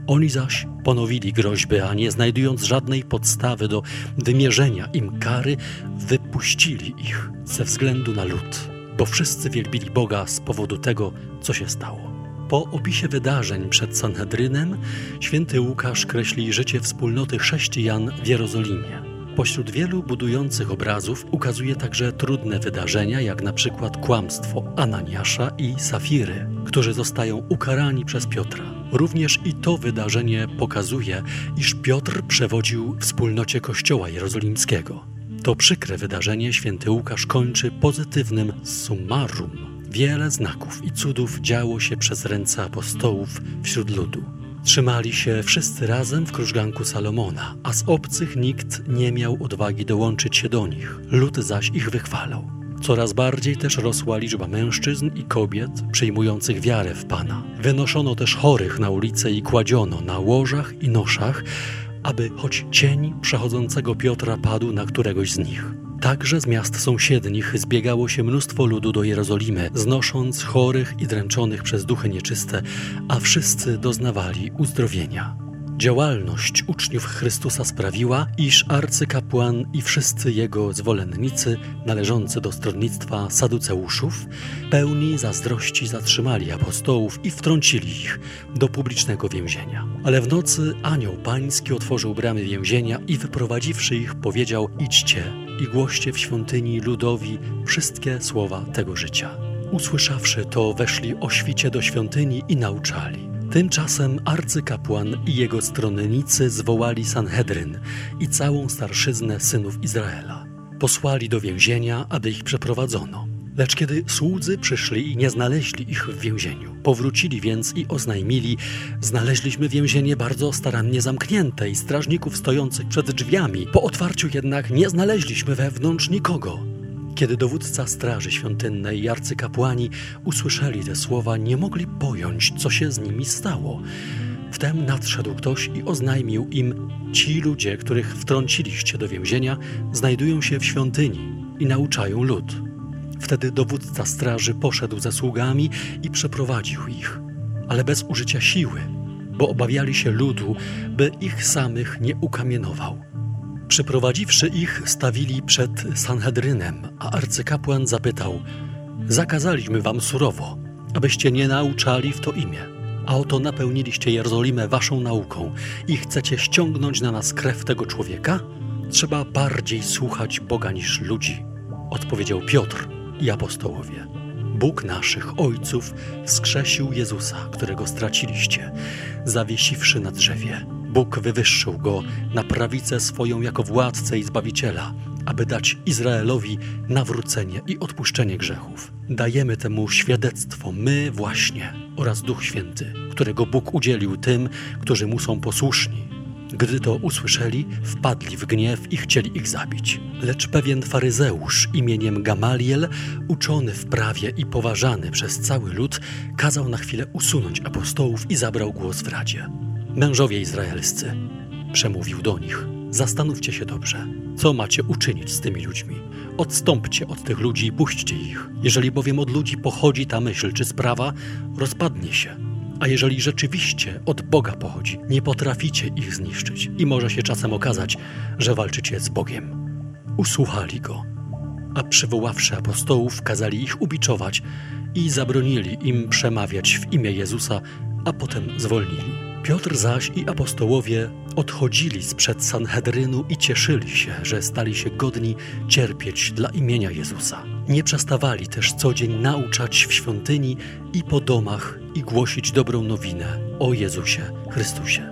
Oni zaś ponowili groźby, a nie znajdując żadnej podstawy do wymierzenia im kary, wypuścili ich ze względu na lud, bo wszyscy wielbili Boga z powodu tego, co się stało. Po opisie wydarzeń przed Sanhedrynem, święty Łukasz kreśli życie wspólnoty chrześcijan w Jerozolimie. Pośród wielu budujących obrazów ukazuje także trudne wydarzenia, jak na przykład kłamstwo Ananiasza i Safiry, którzy zostają ukarani przez Piotra. Również i to wydarzenie pokazuje, iż Piotr przewodził wspólnocie Kościoła Jerozolimskiego. To przykre wydarzenie święty Łukasz kończy pozytywnym summarum. Wiele znaków i cudów działo się przez ręce apostołów wśród ludu. Trzymali się wszyscy razem w krużganku Salomona, a z obcych nikt nie miał odwagi dołączyć się do nich. Lud zaś ich wychwalał. Coraz bardziej też rosła liczba mężczyzn i kobiet przyjmujących wiarę w Pana. Wynoszono też chorych na ulicę i kładziono na łożach i noszach, aby choć cień przechodzącego Piotra padł na któregoś z nich. Także z miast sąsiednich zbiegało się mnóstwo ludu do Jerozolimy, znosząc chorych i dręczonych przez duchy nieczyste, a wszyscy doznawali uzdrowienia. Działalność uczniów Chrystusa sprawiła, iż arcykapłan i wszyscy jego zwolennicy należący do stronnictwa saduceuszów, pełni zazdrości zatrzymali apostołów i wtrącili ich do publicznego więzienia. Ale w nocy anioł pański otworzył bramy więzienia i wyprowadziwszy ich powiedział idźcie i głoście w świątyni ludowi wszystkie słowa tego życia. Usłyszawszy to, weszli o świcie do świątyni i nauczali. Tymczasem arcykapłan i jego stronnicy zwołali Sanhedryn i całą starszyznę synów Izraela. Posłali do więzienia, aby ich przeprowadzono. Lecz kiedy słudzy przyszli i nie znaleźli ich w więzieniu, powrócili więc i oznajmili: Znaleźliśmy więzienie bardzo starannie zamknięte i strażników stojących przed drzwiami. Po otwarciu jednak nie znaleźliśmy wewnątrz nikogo. Kiedy dowódca Straży Świątynnej i arcykapłani usłyszeli te słowa, nie mogli pojąć, co się z nimi stało. Wtem nadszedł ktoś i oznajmił im: Ci ludzie, których wtrąciliście do więzienia, znajdują się w świątyni i nauczają lud. Wtedy dowódca straży poszedł ze sługami i przeprowadził ich, ale bez użycia siły, bo obawiali się ludu, by ich samych nie ukamienował. Przyprowadziwszy ich, stawili przed Sanhedrynem, a arcykapłan zapytał: Zakazaliśmy wam surowo, abyście nie nauczali w to imię. A oto napełniliście Jerozolimę waszą nauką i chcecie ściągnąć na nas krew tego człowieka? Trzeba bardziej słuchać Boga niż ludzi, odpowiedział Piotr i apostołowie. Bóg naszych ojców wskrzesił Jezusa, którego straciliście, zawiesiwszy na drzewie Bóg wywyższył go na prawicę swoją jako władcę i zbawiciela, aby dać Izraelowi nawrócenie i odpuszczenie grzechów. Dajemy temu świadectwo my właśnie oraz Duch Święty, którego Bóg udzielił tym, którzy mu są posłuszni. Gdy to usłyszeli, wpadli w gniew i chcieli ich zabić. Lecz pewien faryzeusz imieniem Gamaliel, uczony w prawie i poważany przez cały lud, kazał na chwilę usunąć apostołów i zabrał głos w radzie. Mężowie izraelscy, przemówił do nich, zastanówcie się dobrze, co macie uczynić z tymi ludźmi. Odstąpcie od tych ludzi i puśćcie ich. Jeżeli bowiem od ludzi pochodzi ta myśl czy sprawa, rozpadnie się. A jeżeli rzeczywiście od Boga pochodzi, nie potraficie ich zniszczyć i może się czasem okazać, że walczycie z Bogiem. Usłuchali go, a przywoławszy apostołów, kazali ich ubiczować i zabronili im przemawiać w imię Jezusa, a potem zwolnili. Piotr zaś i apostołowie odchodzili sprzed Sanhedrynu i cieszyli się, że stali się godni cierpieć dla imienia Jezusa. Nie przestawali też co dzień nauczać w świątyni i po domach i głosić dobrą nowinę o Jezusie Chrystusie.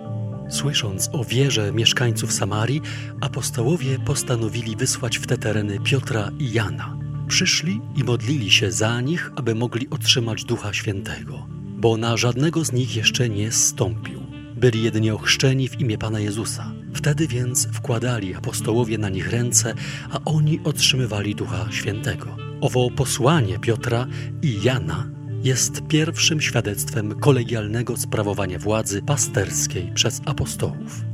Słysząc o wierze mieszkańców Samarii, apostołowie postanowili wysłać w te tereny Piotra i Jana. Przyszli i modlili się za nich, aby mogli otrzymać Ducha Świętego, bo na żadnego z nich jeszcze nie zstąpił byli jedynie ochrzczeni w imię Pana Jezusa. Wtedy więc wkładali apostołowie na nich ręce, a oni otrzymywali Ducha Świętego. Owo posłanie Piotra i Jana jest pierwszym świadectwem kolegialnego sprawowania władzy pasterskiej przez apostołów.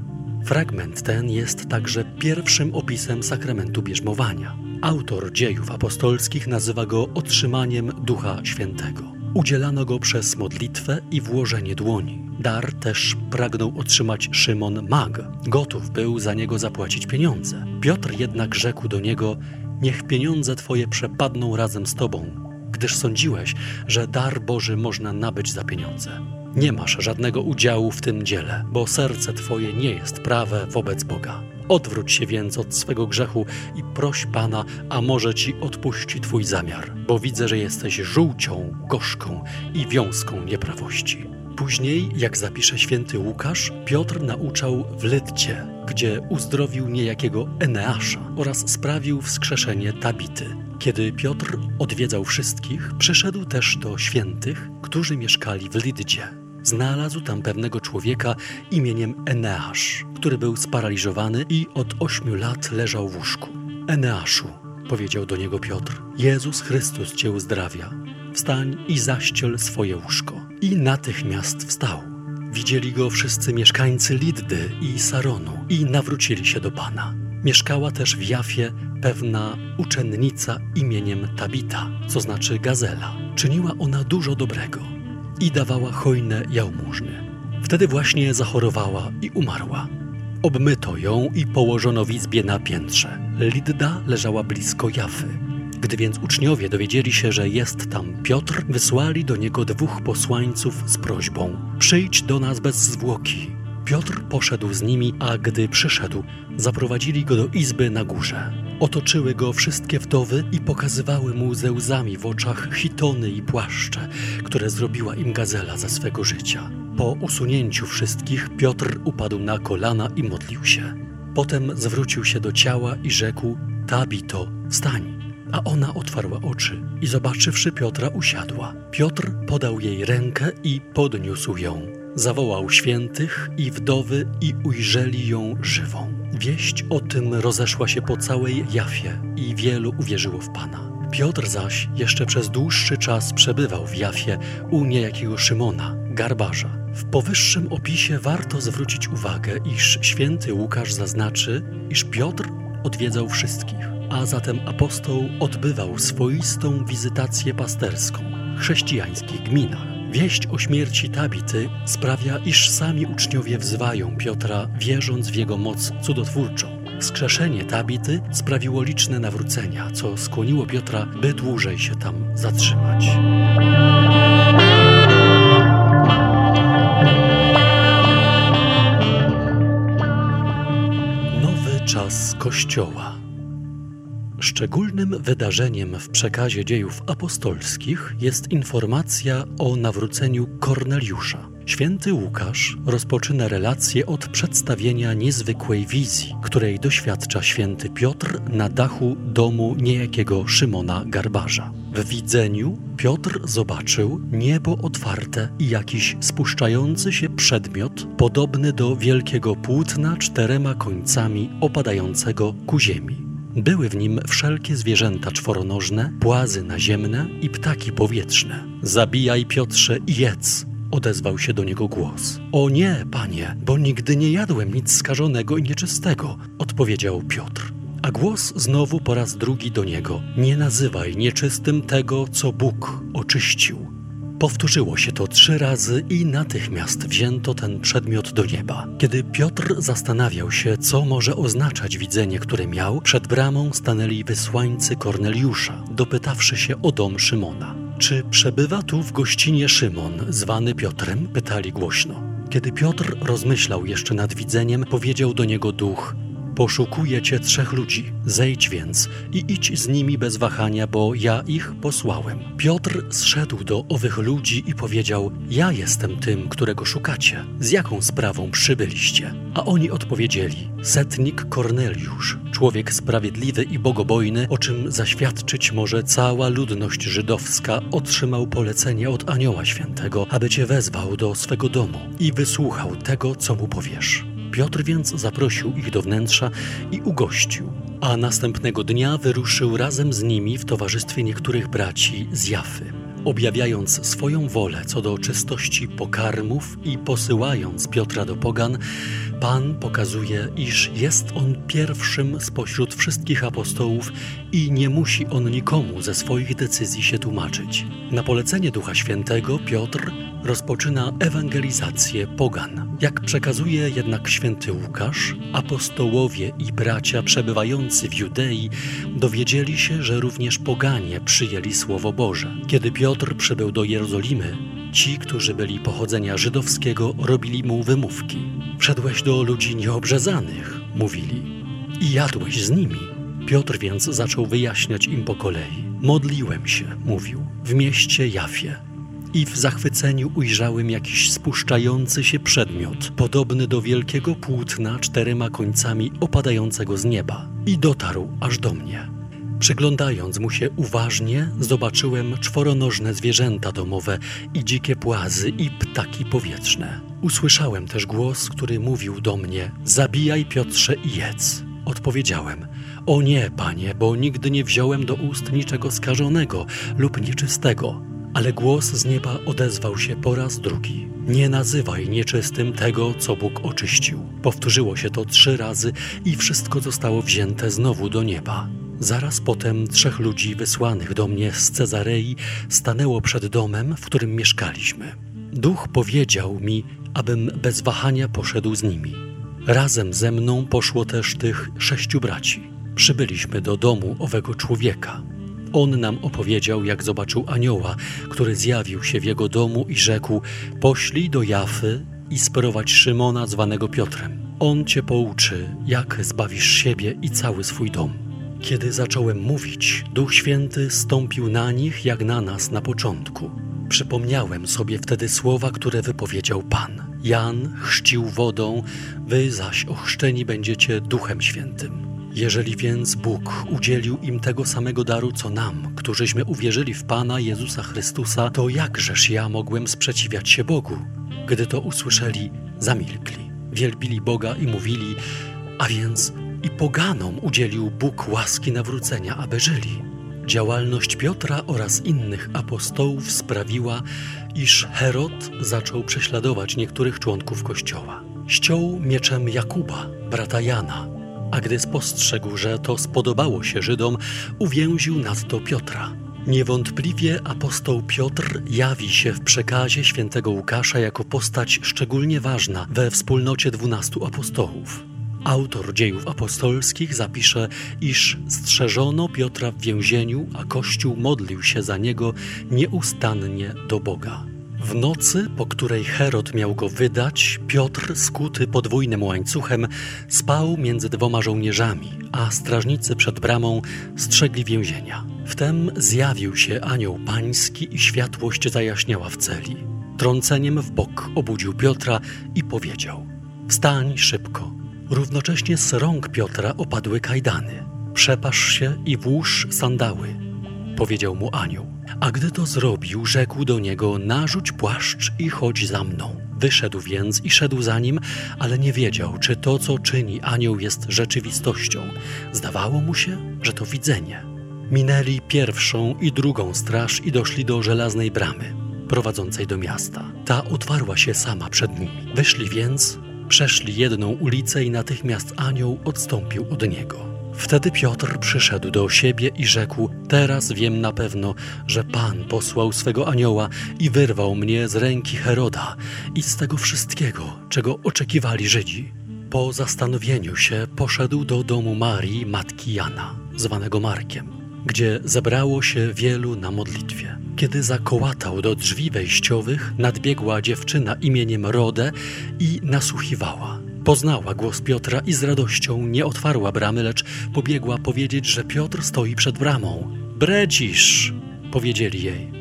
Fragment ten jest także pierwszym opisem sakramentu bierzmowania. Autor dziejów apostolskich nazywa go otrzymaniem Ducha Świętego. Udzielano go przez modlitwę i włożenie dłoni. Dar też pragnął otrzymać Szymon Mag. Gotów był za niego zapłacić pieniądze. Piotr jednak rzekł do niego: Niech pieniądze twoje przepadną razem z tobą, gdyż sądziłeś, że dar Boży można nabyć za pieniądze. Nie masz żadnego udziału w tym dziele, bo serce twoje nie jest prawe wobec Boga. Odwróć się więc od swego grzechu i proś Pana, a może ci odpuści Twój zamiar, bo widzę, że jesteś żółcią, gorzką i wiązką nieprawości. Później, jak zapisze święty Łukasz, Piotr nauczał w Lydcie, gdzie uzdrowił niejakiego Eneasza oraz sprawił wskrzeszenie Tabity. Kiedy Piotr odwiedzał wszystkich, przyszedł też do świętych, którzy mieszkali w Lyddzie. Znalazł tam pewnego człowieka imieniem Eneasz, który był sparaliżowany i od ośmiu lat leżał w łóżku. Eneaszu, powiedział do niego Piotr, Jezus Chrystus cię uzdrawia. Wstań i zaściel swoje łóżko. I natychmiast wstał. Widzieli go wszyscy mieszkańcy Liddy i Saronu i nawrócili się do Pana. Mieszkała też w Jafie pewna uczennica imieniem Tabita, co znaczy gazela. Czyniła ona dużo dobrego i dawała hojne jałmużny. Wtedy właśnie zachorowała i umarła. Obmyto ją i położono w izbie na piętrze. Lidda leżała blisko Jafy. Gdy więc uczniowie dowiedzieli się, że jest tam Piotr, wysłali do niego dwóch posłańców z prośbą: Przyjdź do nas bez zwłoki. Piotr poszedł z nimi, a gdy przyszedł, zaprowadzili go do izby na górze. Otoczyły go wszystkie wdowy i pokazywały mu ze łzami w oczach hitony i płaszcze, które zrobiła im gazela za swego życia. Po usunięciu wszystkich Piotr upadł na kolana i modlił się. Potem zwrócił się do ciała i rzekł: Tabito, wstań. A ona otwarła oczy i zobaczywszy Piotra, usiadła. Piotr podał jej rękę i podniósł ją. Zawołał świętych i wdowy i ujrzeli ją żywą. Wieść o tym rozeszła się po całej Jafie i wielu uwierzyło w Pana. Piotr zaś jeszcze przez dłuższy czas przebywał w Jafie u niejakiego Szymona, garbarza. W powyższym opisie warto zwrócić uwagę, iż święty Łukasz zaznaczy, iż Piotr odwiedzał wszystkich, a zatem apostoł odbywał swoistą wizytację pasterską w chrześcijańskich gminach. Wieść o śmierci Tabity sprawia, iż sami uczniowie wzywają Piotra, wierząc w jego moc cudotwórczą. Skrzeszenie Tabity sprawiło liczne nawrócenia, co skłoniło Piotra, by dłużej się tam zatrzymać. Nowy czas Kościoła. Szczególnym wydarzeniem w przekazie dziejów apostolskich jest informacja o nawróceniu Korneliusza. Święty Łukasz rozpoczyna relację od przedstawienia niezwykłej wizji, której doświadcza święty Piotr na dachu domu niejakiego Szymona Garbarza. W widzeniu Piotr zobaczył niebo otwarte i jakiś spuszczający się przedmiot, podobny do wielkiego płótna czterema końcami opadającego ku ziemi. Były w nim wszelkie zwierzęta czworonożne, płazy naziemne i ptaki powietrzne. Zabijaj, Piotrze, i jedz, odezwał się do niego głos. O nie, panie, bo nigdy nie jadłem nic skażonego i nieczystego, odpowiedział Piotr. A głos znowu po raz drugi do niego: Nie nazywaj nieczystym tego, co Bóg oczyścił. Powtórzyło się to trzy razy i natychmiast wzięto ten przedmiot do nieba. Kiedy Piotr zastanawiał się, co może oznaczać widzenie, które miał, przed bramą stanęli wysłańcy Korneliusza, dopytawszy się o dom Szymona. Czy przebywa tu w gościnie Szymon, zwany Piotrem? pytali głośno. Kiedy Piotr rozmyślał jeszcze nad widzeniem, powiedział do niego duch: Poszukuje cię trzech ludzi. Zejdź więc i idź z nimi bez wahania, bo ja ich posłałem. Piotr zszedł do owych ludzi i powiedział: Ja jestem tym, którego szukacie. Z jaką sprawą przybyliście? A oni odpowiedzieli: Setnik Korneliusz, człowiek sprawiedliwy i bogobojny, o czym zaświadczyć może cała ludność żydowska, otrzymał polecenie od Anioła Świętego, aby cię wezwał do swego domu i wysłuchał tego, co mu powiesz. Piotr więc zaprosił ich do wnętrza i ugościł, a następnego dnia wyruszył razem z nimi w towarzystwie niektórych braci z Jafy. objawiając swoją wolę co do czystości pokarmów i posyłając Piotra do pogan, Pan pokazuje, iż jest on pierwszym spośród wszystkich apostołów i nie musi on nikomu ze swoich decyzji się tłumaczyć. Na polecenie Ducha Świętego Piotr rozpoczyna ewangelizację pogan. Jak przekazuje jednak święty Łukasz, apostołowie i bracia przebywający w Judei dowiedzieli się, że również poganie przyjęli Słowo Boże. Kiedy Piotr przybył do Jerozolimy, ci, którzy byli pochodzenia żydowskiego, robili mu wymówki. Wszedłeś do ludzi nieobrzezanych, mówili, i jadłeś z nimi. Piotr więc zaczął wyjaśniać im po kolei. Modliłem się, mówił, w mieście Jafie i w zachwyceniu ujrzałem jakiś spuszczający się przedmiot, podobny do wielkiego płótna czterema końcami opadającego z nieba. I dotarł aż do mnie. Przyglądając mu się uważnie, zobaczyłem czworonożne zwierzęta domowe i dzikie płazy i ptaki powietrzne. Usłyszałem też głos, który mówił do mnie: Zabijaj Piotrze i jedz. Odpowiedziałem: O nie, panie, bo nigdy nie wziąłem do ust niczego skażonego lub nieczystego. Ale głos z nieba odezwał się po raz drugi. Nie nazywaj nieczystym tego, co Bóg oczyścił. Powtórzyło się to trzy razy i wszystko zostało wzięte znowu do nieba. Zaraz potem trzech ludzi wysłanych do mnie z Cezarei stanęło przed domem, w którym mieszkaliśmy. Duch powiedział mi, abym bez wahania poszedł z nimi. Razem ze mną poszło też tych sześciu braci. Przybyliśmy do domu owego człowieka. On nam opowiedział, jak zobaczył anioła, który zjawił się w jego domu i rzekł: Poślij do Jafy i sprowadź Szymona, zwanego Piotrem. On cię pouczy, jak zbawisz siebie i cały swój dom. Kiedy zacząłem mówić, Duch Święty stąpił na nich jak na nas na początku. Przypomniałem sobie wtedy słowa, które wypowiedział Pan. Jan chrzcił wodą, wy zaś ochrzczeni będziecie Duchem Świętym. Jeżeli więc Bóg udzielił im tego samego daru co nam, którzyśmy uwierzyli w Pana Jezusa Chrystusa, to jakżeż ja mogłem sprzeciwiać się Bogu? Gdy to usłyszeli, zamilkli, wielbili Boga i mówili, a więc i poganom udzielił Bóg łaski nawrócenia, aby żyli. Działalność Piotra oraz innych apostołów sprawiła, iż Herod zaczął prześladować niektórych członków kościoła. Ściął mieczem Jakuba, brata Jana, a gdy spostrzegł, że to spodobało się Żydom, uwięził nadto Piotra. Niewątpliwie apostoł Piotr jawi się w przekazie świętego Łukasza jako postać szczególnie ważna we wspólnocie dwunastu apostołów. Autor dziejów apostolskich zapisze, iż strzeżono Piotra w więzieniu, a Kościół modlił się za niego nieustannie do Boga. W nocy, po której Herod miał go wydać, Piotr, skuty podwójnym łańcuchem, spał między dwoma żołnierzami, a strażnicy przed bramą strzegli więzienia. Wtem zjawił się anioł pański i światłość zajaśniała w celi. Trąceniem w bok obudził Piotra i powiedział: Wstań szybko. Równocześnie z rąk Piotra opadły kajdany. Przepasz się i włóż sandały, powiedział mu anioł. A gdy to zrobił, rzekł do niego: Narzuć płaszcz i chodź za mną. Wyszedł więc i szedł za nim, ale nie wiedział, czy to, co czyni anioł, jest rzeczywistością. Zdawało mu się, że to widzenie. Minęli pierwszą i drugą straż i doszli do żelaznej bramy, prowadzącej do miasta. Ta otwarła się sama przed nimi. Wyszli więc, przeszli jedną ulicę i natychmiast anioł odstąpił od niego. Wtedy Piotr przyszedł do siebie i rzekł: Teraz wiem na pewno, że Pan posłał swego anioła i wyrwał mnie z ręki Heroda i z tego wszystkiego, czego oczekiwali Żydzi. Po zastanowieniu się poszedł do domu Marii, matki Jana, zwanego Markiem, gdzie zebrało się wielu na modlitwie. Kiedy zakołatał do drzwi wejściowych, nadbiegła dziewczyna imieniem Rodę i nasłuchiwała. Poznała głos Piotra i z radością nie otwarła bramy, lecz pobiegła powiedzieć, że Piotr stoi przed bramą. Bredzisz, powiedzieli jej.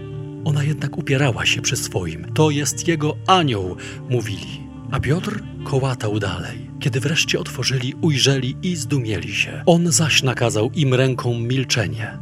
Ona jednak upierała się przy swoim. To jest jego anioł, mówili. A Piotr kołatał dalej. Kiedy wreszcie otworzyli, ujrzeli i zdumieli się. On zaś nakazał im ręką milczenie.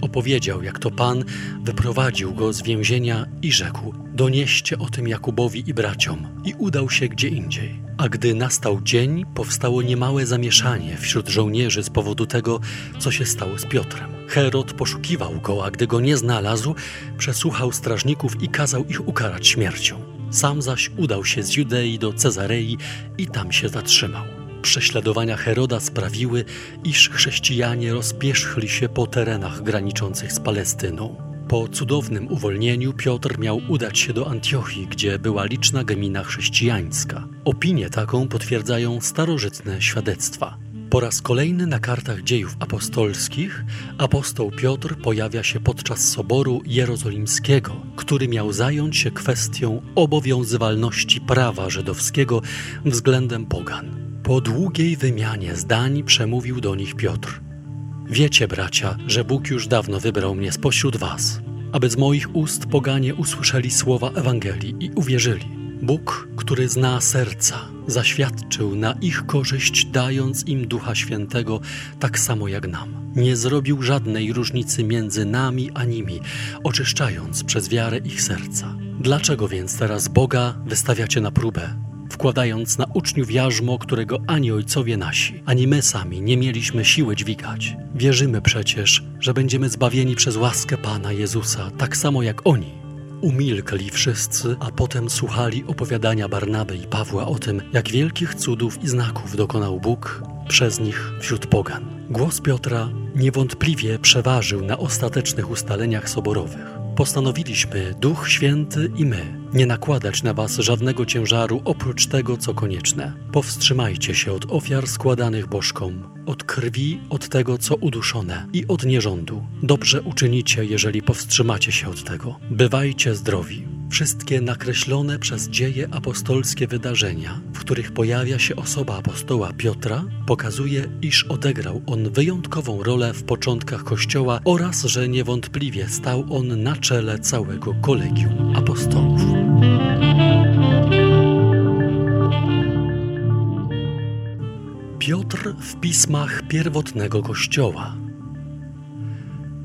Opowiedział, jak to Pan wyprowadził go z więzienia i rzekł: Donieście o tym Jakubowi i braciom, i udał się gdzie indziej. A gdy nastał dzień, powstało niemałe zamieszanie wśród żołnierzy z powodu tego, co się stało z Piotrem. Herod poszukiwał go, a gdy go nie znalazł, przesłuchał strażników i kazał ich ukarać śmiercią. Sam zaś udał się z Judei do Cezarei i tam się zatrzymał. Prześladowania Heroda sprawiły, iż chrześcijanie rozpierzchli się po terenach graniczących z Palestyną. Po cudownym uwolnieniu Piotr miał udać się do Antiochii, gdzie była liczna gemina chrześcijańska. Opinię taką potwierdzają starożytne świadectwa. Po raz kolejny na kartach dziejów apostolskich apostoł Piotr pojawia się podczas Soboru Jerozolimskiego, który miał zająć się kwestią obowiązywalności prawa żydowskiego względem pogan. Po długiej wymianie zdań przemówił do nich Piotr. Wiecie, bracia, że Bóg już dawno wybrał mnie spośród was, aby z moich ust poganie usłyszeli słowa Ewangelii i uwierzyli. Bóg, który zna serca, zaświadczył na ich korzyść, dając im Ducha Świętego tak samo jak nam. Nie zrobił żadnej różnicy między nami a nimi, oczyszczając przez wiarę ich serca. Dlaczego więc teraz Boga wystawiacie na próbę, wkładając na uczniów jarzmo, którego ani ojcowie nasi, ani my sami nie mieliśmy siły dźwigać? Wierzymy przecież, że będziemy zbawieni przez łaskę Pana Jezusa, tak samo jak oni. Umilkli wszyscy, a potem słuchali opowiadania Barnaby i Pawła o tym, jak wielkich cudów i znaków dokonał Bóg przez nich wśród pogan. Głos Piotra niewątpliwie przeważył na ostatecznych ustaleniach soborowych postanowiliśmy, Duch Święty i my, nie nakładać na Was żadnego ciężaru oprócz tego, co konieczne. Powstrzymajcie się od ofiar składanych bożkom, od krwi, od tego, co uduszone i od nierządu. Dobrze uczynicie, jeżeli powstrzymacie się od tego. Bywajcie zdrowi. Wszystkie nakreślone przez dzieje apostolskie wydarzenia, w których pojawia się osoba apostoła Piotra, pokazuje, iż odegrał on wyjątkową rolę w początkach Kościoła oraz, że niewątpliwie stał on na czele całego kolegium apostołów. Piotr w pismach pierwotnego Kościoła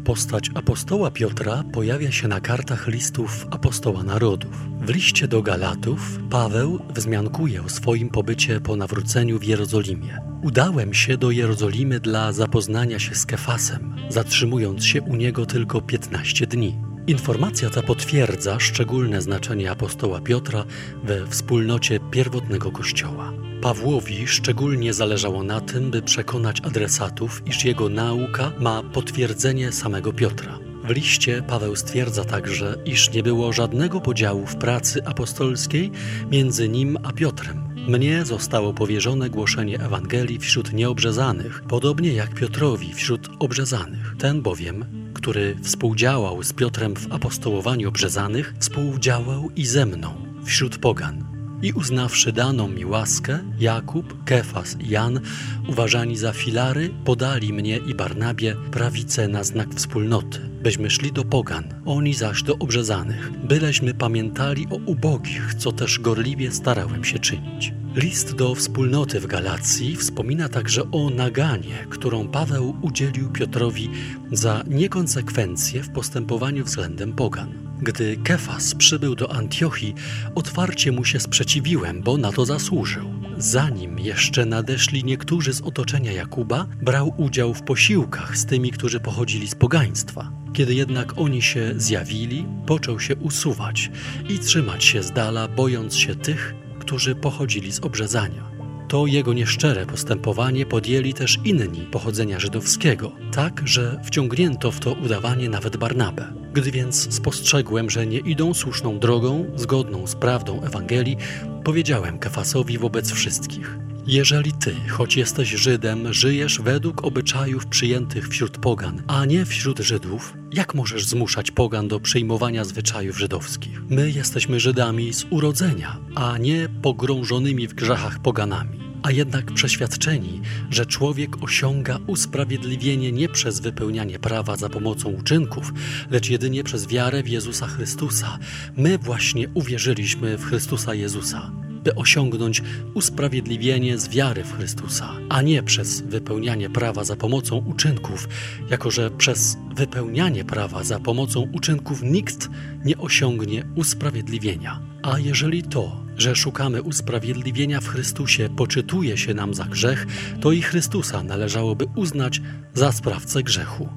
Postać apostoła Piotra pojawia się na kartach listów apostoła narodów. W liście do Galatów Paweł wzmiankuje o swoim pobycie po nawróceniu w Jerozolimie. Udałem się do Jerozolimy dla zapoznania się z Kefasem, zatrzymując się u niego tylko 15 dni. Informacja ta potwierdza szczególne znaczenie apostoła Piotra we wspólnocie pierwotnego Kościoła. Pawłowi szczególnie zależało na tym, by przekonać adresatów, iż jego nauka ma potwierdzenie samego Piotra. W liście Paweł stwierdza także, iż nie było żadnego podziału w pracy apostolskiej między nim a Piotrem. Mnie zostało powierzone głoszenie Ewangelii wśród nieobrzezanych, podobnie jak Piotrowi wśród obrzezanych. Ten bowiem, który współdziałał z Piotrem w apostołowaniu obrzezanych, współdziałał i ze mną wśród pogan. I uznawszy daną mi łaskę, Jakub, Kefas i Jan, uważani za filary, podali mnie i Barnabie prawicę na znak wspólnoty, byśmy szli do pogan, oni zaś do obrzezanych, byleśmy pamiętali o ubogich, co też gorliwie starałem się czynić. List do wspólnoty w Galacji wspomina także o naganie, którą Paweł udzielił Piotrowi za niekonsekwencje w postępowaniu względem pogan. Gdy Kefas przybył do Antiochii, otwarcie mu się sprzeciwiłem, bo na to zasłużył. Zanim jeszcze nadeszli niektórzy z otoczenia Jakuba, brał udział w posiłkach z tymi, którzy pochodzili z pogaństwa. Kiedy jednak oni się zjawili, począł się usuwać i trzymać się z dala, bojąc się tych, którzy pochodzili z obrzezania. To jego nieszczere postępowanie podjęli też inni pochodzenia żydowskiego, tak, że wciągnięto w to udawanie nawet Barnabę. Gdy więc spostrzegłem, że nie idą słuszną drogą, zgodną z prawdą Ewangelii, powiedziałem Kefasowi wobec wszystkich: Jeżeli ty, choć jesteś Żydem, żyjesz według obyczajów przyjętych wśród pogan, a nie wśród Żydów, jak możesz zmuszać pogan do przyjmowania zwyczajów żydowskich? My jesteśmy Żydami z urodzenia, a nie pogrążonymi w grzechach poganami a jednak przeświadczeni, że człowiek osiąga usprawiedliwienie nie przez wypełnianie prawa za pomocą uczynków, lecz jedynie przez wiarę w Jezusa Chrystusa. My właśnie uwierzyliśmy w Chrystusa Jezusa. By osiągnąć usprawiedliwienie z wiary w Chrystusa, a nie przez wypełnianie prawa za pomocą uczynków, jako że przez wypełnianie prawa za pomocą uczynków nikt nie osiągnie usprawiedliwienia. A jeżeli to, że szukamy usprawiedliwienia w Chrystusie, poczytuje się nam za grzech, to i Chrystusa należałoby uznać za sprawcę grzechu.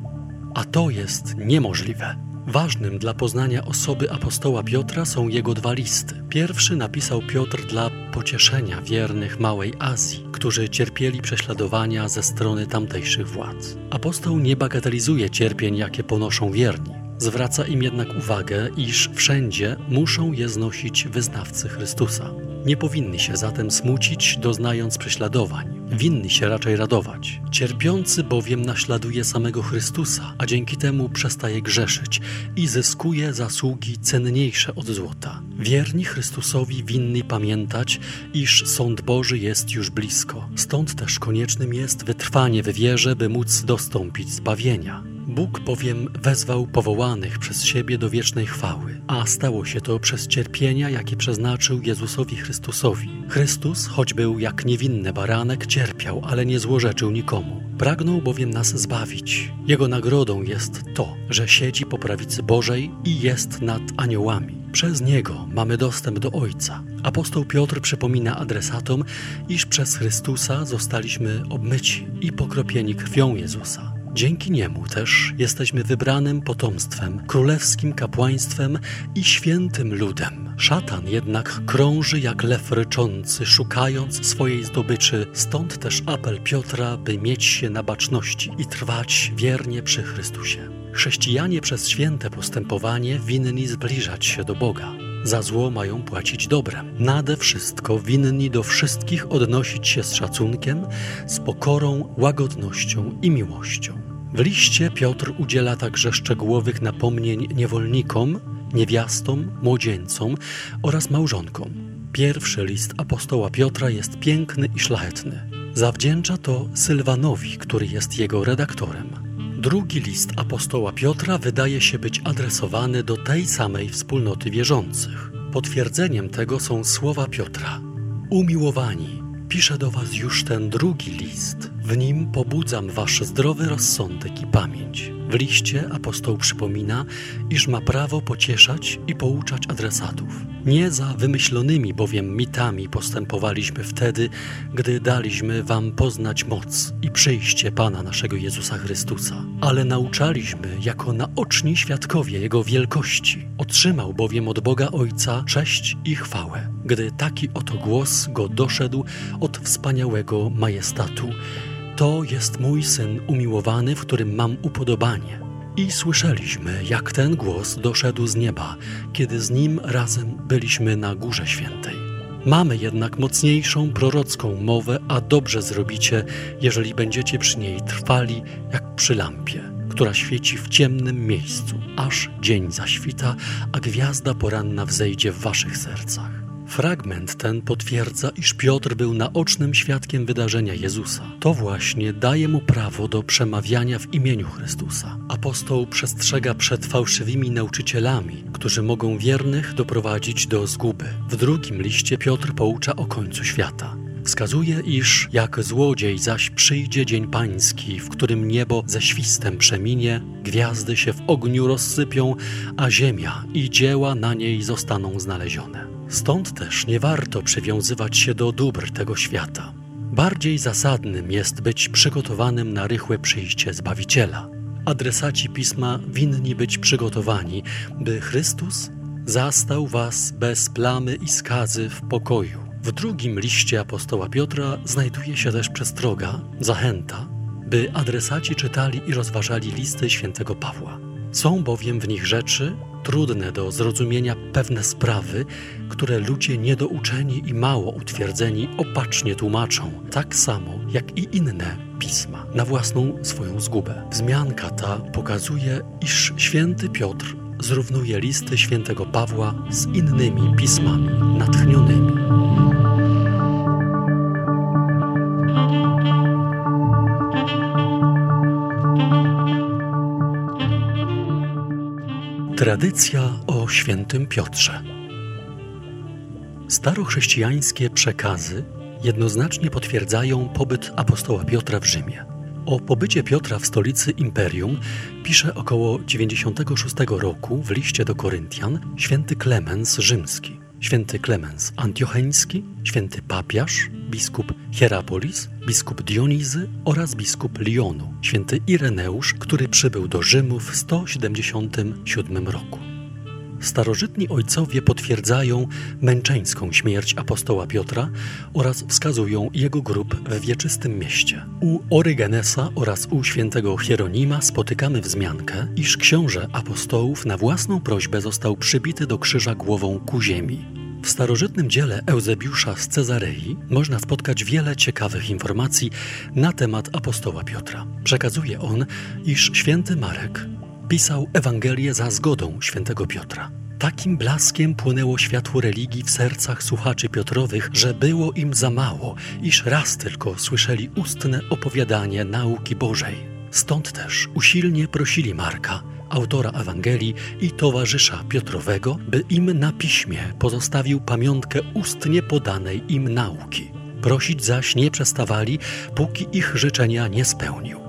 A to jest niemożliwe. Ważnym dla poznania osoby apostoła Piotra są jego dwa listy. Pierwszy napisał Piotr dla pocieszenia wiernych Małej Azji, którzy cierpieli prześladowania ze strony tamtejszych władz. Apostoł nie bagatelizuje cierpień, jakie ponoszą wierni. Zwraca im jednak uwagę, iż wszędzie muszą je znosić wyznawcy Chrystusa. Nie powinni się zatem smucić, doznając prześladowań. Winni się raczej radować. Cierpiący bowiem naśladuje samego Chrystusa, a dzięki temu przestaje grzeszyć i zyskuje zasługi cenniejsze od złota. Wierni Chrystusowi winni pamiętać, iż sąd Boży jest już blisko. Stąd też koniecznym jest wytrwanie w wierze, by móc dostąpić zbawienia. Bóg bowiem wezwał powołanych przez siebie do wiecznej chwały, a stało się to przez cierpienia, jakie przeznaczył Jezusowi Chrystusowi. Chrystus, choć był jak niewinny baranek, cierpiał, ale nie złorzeczył nikomu. Pragnął bowiem nas zbawić. Jego nagrodą jest to, że siedzi po prawicy Bożej i jest nad aniołami. Przez Niego mamy dostęp do Ojca. Apostoł Piotr przypomina adresatom, iż przez Chrystusa zostaliśmy obmyci i pokropieni krwią Jezusa. Dzięki niemu też jesteśmy wybranym potomstwem, królewskim kapłaństwem i świętym ludem. Szatan jednak krąży jak lew ryczący, szukając swojej zdobyczy, stąd też apel Piotra, by mieć się na baczności i trwać wiernie przy Chrystusie. Chrześcijanie przez święte postępowanie winni zbliżać się do Boga. Za zło mają płacić dobrem. Nade wszystko winni do wszystkich odnosić się z szacunkiem, z pokorą, łagodnością i miłością. W liście Piotr udziela także szczegółowych napomnień niewolnikom, niewiastom, młodzieńcom oraz małżonkom. Pierwszy list apostoła Piotra jest piękny i szlachetny. Zawdzięcza to Sylwanowi, który jest jego redaktorem. Drugi list apostoła Piotra wydaje się być adresowany do tej samej wspólnoty wierzących. Potwierdzeniem tego są słowa Piotra: Umiłowani, piszę do Was już ten drugi list. W nim pobudzam Wasz zdrowy rozsądek i pamięć. W liście apostoł przypomina, iż ma prawo pocieszać i pouczać adresatów. Nie za wymyślonymi bowiem mitami postępowaliśmy wtedy, gdy daliśmy Wam poznać moc i przyjście Pana naszego Jezusa Chrystusa, ale nauczaliśmy jako naoczni świadkowie Jego wielkości. Otrzymał bowiem od Boga Ojca cześć i chwałę, gdy taki oto głos go doszedł od wspaniałego majestatu to jest mój syn umiłowany, w którym mam upodobanie. I słyszeliśmy, jak ten głos doszedł z nieba, kiedy z nim razem byliśmy na Górze Świętej. Mamy jednak mocniejszą prorocką mowę, a dobrze zrobicie, jeżeli będziecie przy niej trwali jak przy lampie, która świeci w ciemnym miejscu, aż dzień zaświta, a gwiazda poranna wzejdzie w waszych sercach. Fragment ten potwierdza, iż Piotr był naocznym świadkiem wydarzenia Jezusa. To właśnie daje mu prawo do przemawiania w imieniu Chrystusa. Apostoł przestrzega przed fałszywymi nauczycielami, którzy mogą wiernych doprowadzić do zguby. W drugim liście Piotr poucza o końcu świata. Wskazuje, iż jak złodziej zaś przyjdzie dzień pański, w którym niebo ze świstem przeminie, gwiazdy się w ogniu rozsypią, a ziemia i dzieła na niej zostaną znalezione. Stąd też nie warto przywiązywać się do dóbr tego świata. Bardziej zasadnym jest być przygotowanym na rychłe przyjście Zbawiciela. Adresaci pisma winni być przygotowani, by Chrystus zastał was bez plamy i skazy w pokoju. W drugim liście apostoła Piotra znajduje się też przestroga, zachęta, by adresaci czytali i rozważali listy świętego Pawła. Są bowiem w nich rzeczy, trudne do zrozumienia pewne sprawy, które ludzie niedouczeni i mało utwierdzeni opacznie tłumaczą, tak samo jak i inne pisma, na własną swoją zgubę. Wzmianka ta pokazuje, iż święty Piotr zrównuje listy świętego Pawła z innymi pismami natchnionymi. Tradycja o świętym Piotrze. Starochrześcijańskie przekazy jednoznacznie potwierdzają pobyt apostoła Piotra w Rzymie. O pobycie Piotra w stolicy imperium pisze około 96 roku w liście do Koryntian święty Klemens rzymski, święty Klemens antiocheński, święty papiarz, biskup Hierapolis, biskup Dionizy oraz biskup Lyonu, święty Ireneusz, który przybył do Rzymu w 177 roku. Starożytni ojcowie potwierdzają męczeńską śmierć apostoła Piotra oraz wskazują jego grób w wieczystym mieście. U Orygenesa oraz u świętego Hieronima spotykamy wzmiankę, iż książę apostołów na własną prośbę został przybity do krzyża głową ku ziemi. W starożytnym dziele Eusebiusza z Cezarei można spotkać wiele ciekawych informacji na temat apostoła Piotra. Przekazuje on, iż święty Marek pisał Ewangelię za zgodą świętego Piotra. Takim blaskiem płynęło światło religii w sercach słuchaczy Piotrowych, że było im za mało, iż raz tylko słyszeli ustne opowiadanie nauki Bożej. Stąd też usilnie prosili Marka, autora Ewangelii i towarzysza Piotrowego, by im na piśmie pozostawił pamiątkę ustnie podanej im nauki. Prosić zaś nie przestawali, póki ich życzenia nie spełnił.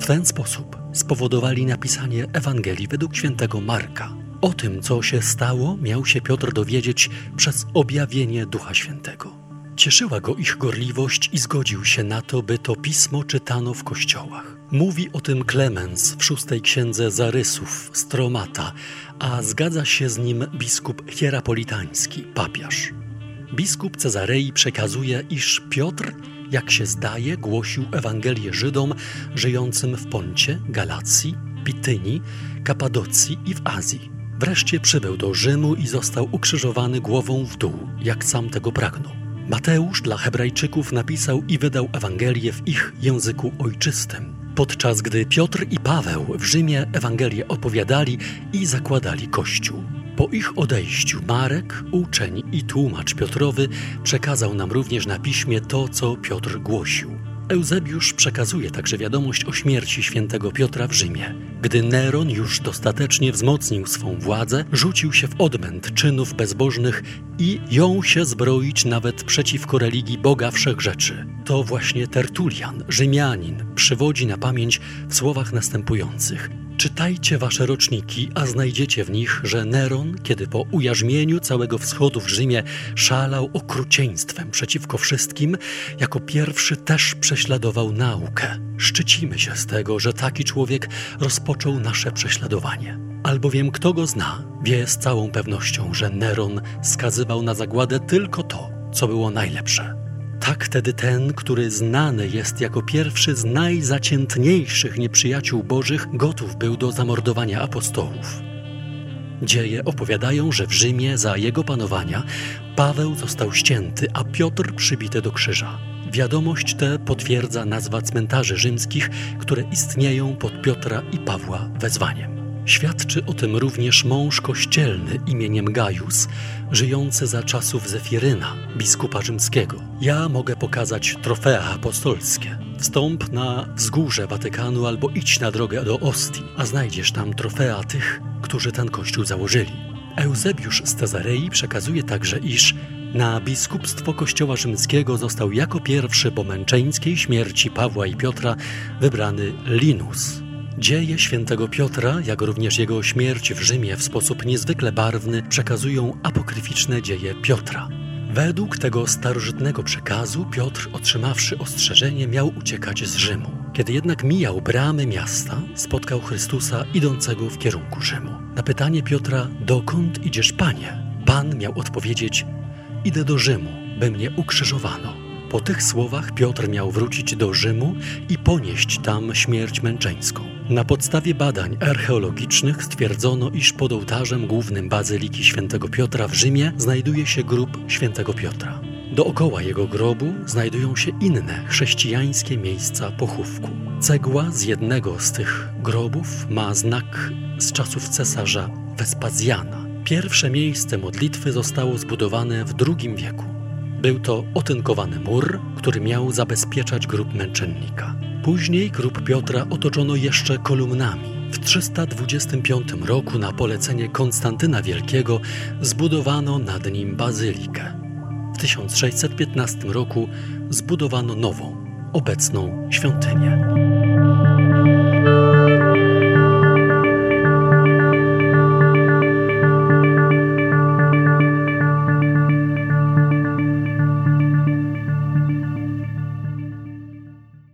W ten sposób spowodowali napisanie Ewangelii według świętego Marka. O tym, co się stało, miał się Piotr dowiedzieć przez objawienie Ducha Świętego. Cieszyła go ich gorliwość i zgodził się na to, by to pismo czytano w kościołach. Mówi o tym Klemens w szóstej księdze Zarysów, Stromata, a zgadza się z nim biskup hierapolitański, papież. Biskup Cezarei przekazuje, iż Piotr jak się zdaje, głosił Ewangelię Żydom żyjącym w Poncie, Galacji, Bitynii, Kapadocji i w Azji. Wreszcie przybył do Rzymu i został ukrzyżowany głową w dół, jak sam tego pragnął. Mateusz dla Hebrajczyków napisał i wydał Ewangelię w ich języku ojczystym, podczas gdy Piotr i Paweł w Rzymie Ewangelię opowiadali i zakładali Kościół. Po ich odejściu Marek, uczeń i tłumacz Piotrowy, przekazał nam również na piśmie to, co Piotr głosił. Eusebiusz przekazuje także wiadomość o śmierci świętego Piotra w Rzymie. Gdy Neron już dostatecznie wzmocnił swą władzę, rzucił się w odmęt czynów bezbożnych i jął się zbroić nawet przeciwko religii Boga Wszechrzeczy. To właśnie Tertulian, Rzymianin, przywodzi na pamięć w słowach następujących – Czytajcie wasze roczniki, a znajdziecie w nich, że Neron, kiedy po ujarzmieniu całego wschodu w Rzymie szalał okrucieństwem przeciwko wszystkim, jako pierwszy też prześladował naukę. Szczycimy się z tego, że taki człowiek rozpoczął nasze prześladowanie. Albowiem kto go zna, wie z całą pewnością, że Neron skazywał na zagładę tylko to, co było najlepsze. Tak tedy ten, który znany jest jako pierwszy z najzaciętniejszych nieprzyjaciół bożych, gotów był do zamordowania apostołów. Dzieje opowiadają, że w Rzymie za jego panowania Paweł został ścięty, a Piotr przybity do krzyża. Wiadomość tę potwierdza nazwa cmentarzy rzymskich, które istnieją pod Piotra i Pawła wezwaniem. Świadczy o tym również mąż kościelny imieniem Gajus, żyjący za czasów Zefiryna, biskupa rzymskiego. Ja mogę pokazać trofea apostolskie. Wstąp na wzgórze Watykanu albo idź na drogę do Ostii, a znajdziesz tam trofea tych, którzy ten kościół założyli. Eusebiusz z Cezarei przekazuje także, iż na biskupstwo Kościoła Rzymskiego został jako pierwszy po męczeńskiej śmierci Pawła i Piotra wybrany Linus, Dzieje świętego Piotra, jak również jego śmierć w Rzymie w sposób niezwykle barwny przekazują apokryficzne dzieje Piotra. Według tego starożytnego przekazu Piotr, otrzymawszy ostrzeżenie, miał uciekać z Rzymu. Kiedy jednak mijał bramy miasta, spotkał Chrystusa idącego w kierunku Rzymu. Na pytanie Piotra, dokąd idziesz, panie? Pan miał odpowiedzieć, idę do Rzymu, by mnie ukrzyżowano. Po tych słowach Piotr miał wrócić do Rzymu i ponieść tam śmierć męczeńską. Na podstawie badań archeologicznych stwierdzono, iż pod ołtarzem głównym Bazyliki Świętego Piotra w Rzymie znajduje się grób Świętego Piotra. Dookoła jego grobu znajdują się inne chrześcijańskie miejsca pochówku. Cegła z jednego z tych grobów ma znak z czasów cesarza Wespazjana. Pierwsze miejsce modlitwy zostało zbudowane w II wieku. Był to otynkowany mur, który miał zabezpieczać grób męczennika. Później grób Piotra otoczono jeszcze kolumnami. W 325 roku na polecenie Konstantyna Wielkiego zbudowano nad nim bazylikę. w 1615 roku zbudowano nową, obecną świątynię.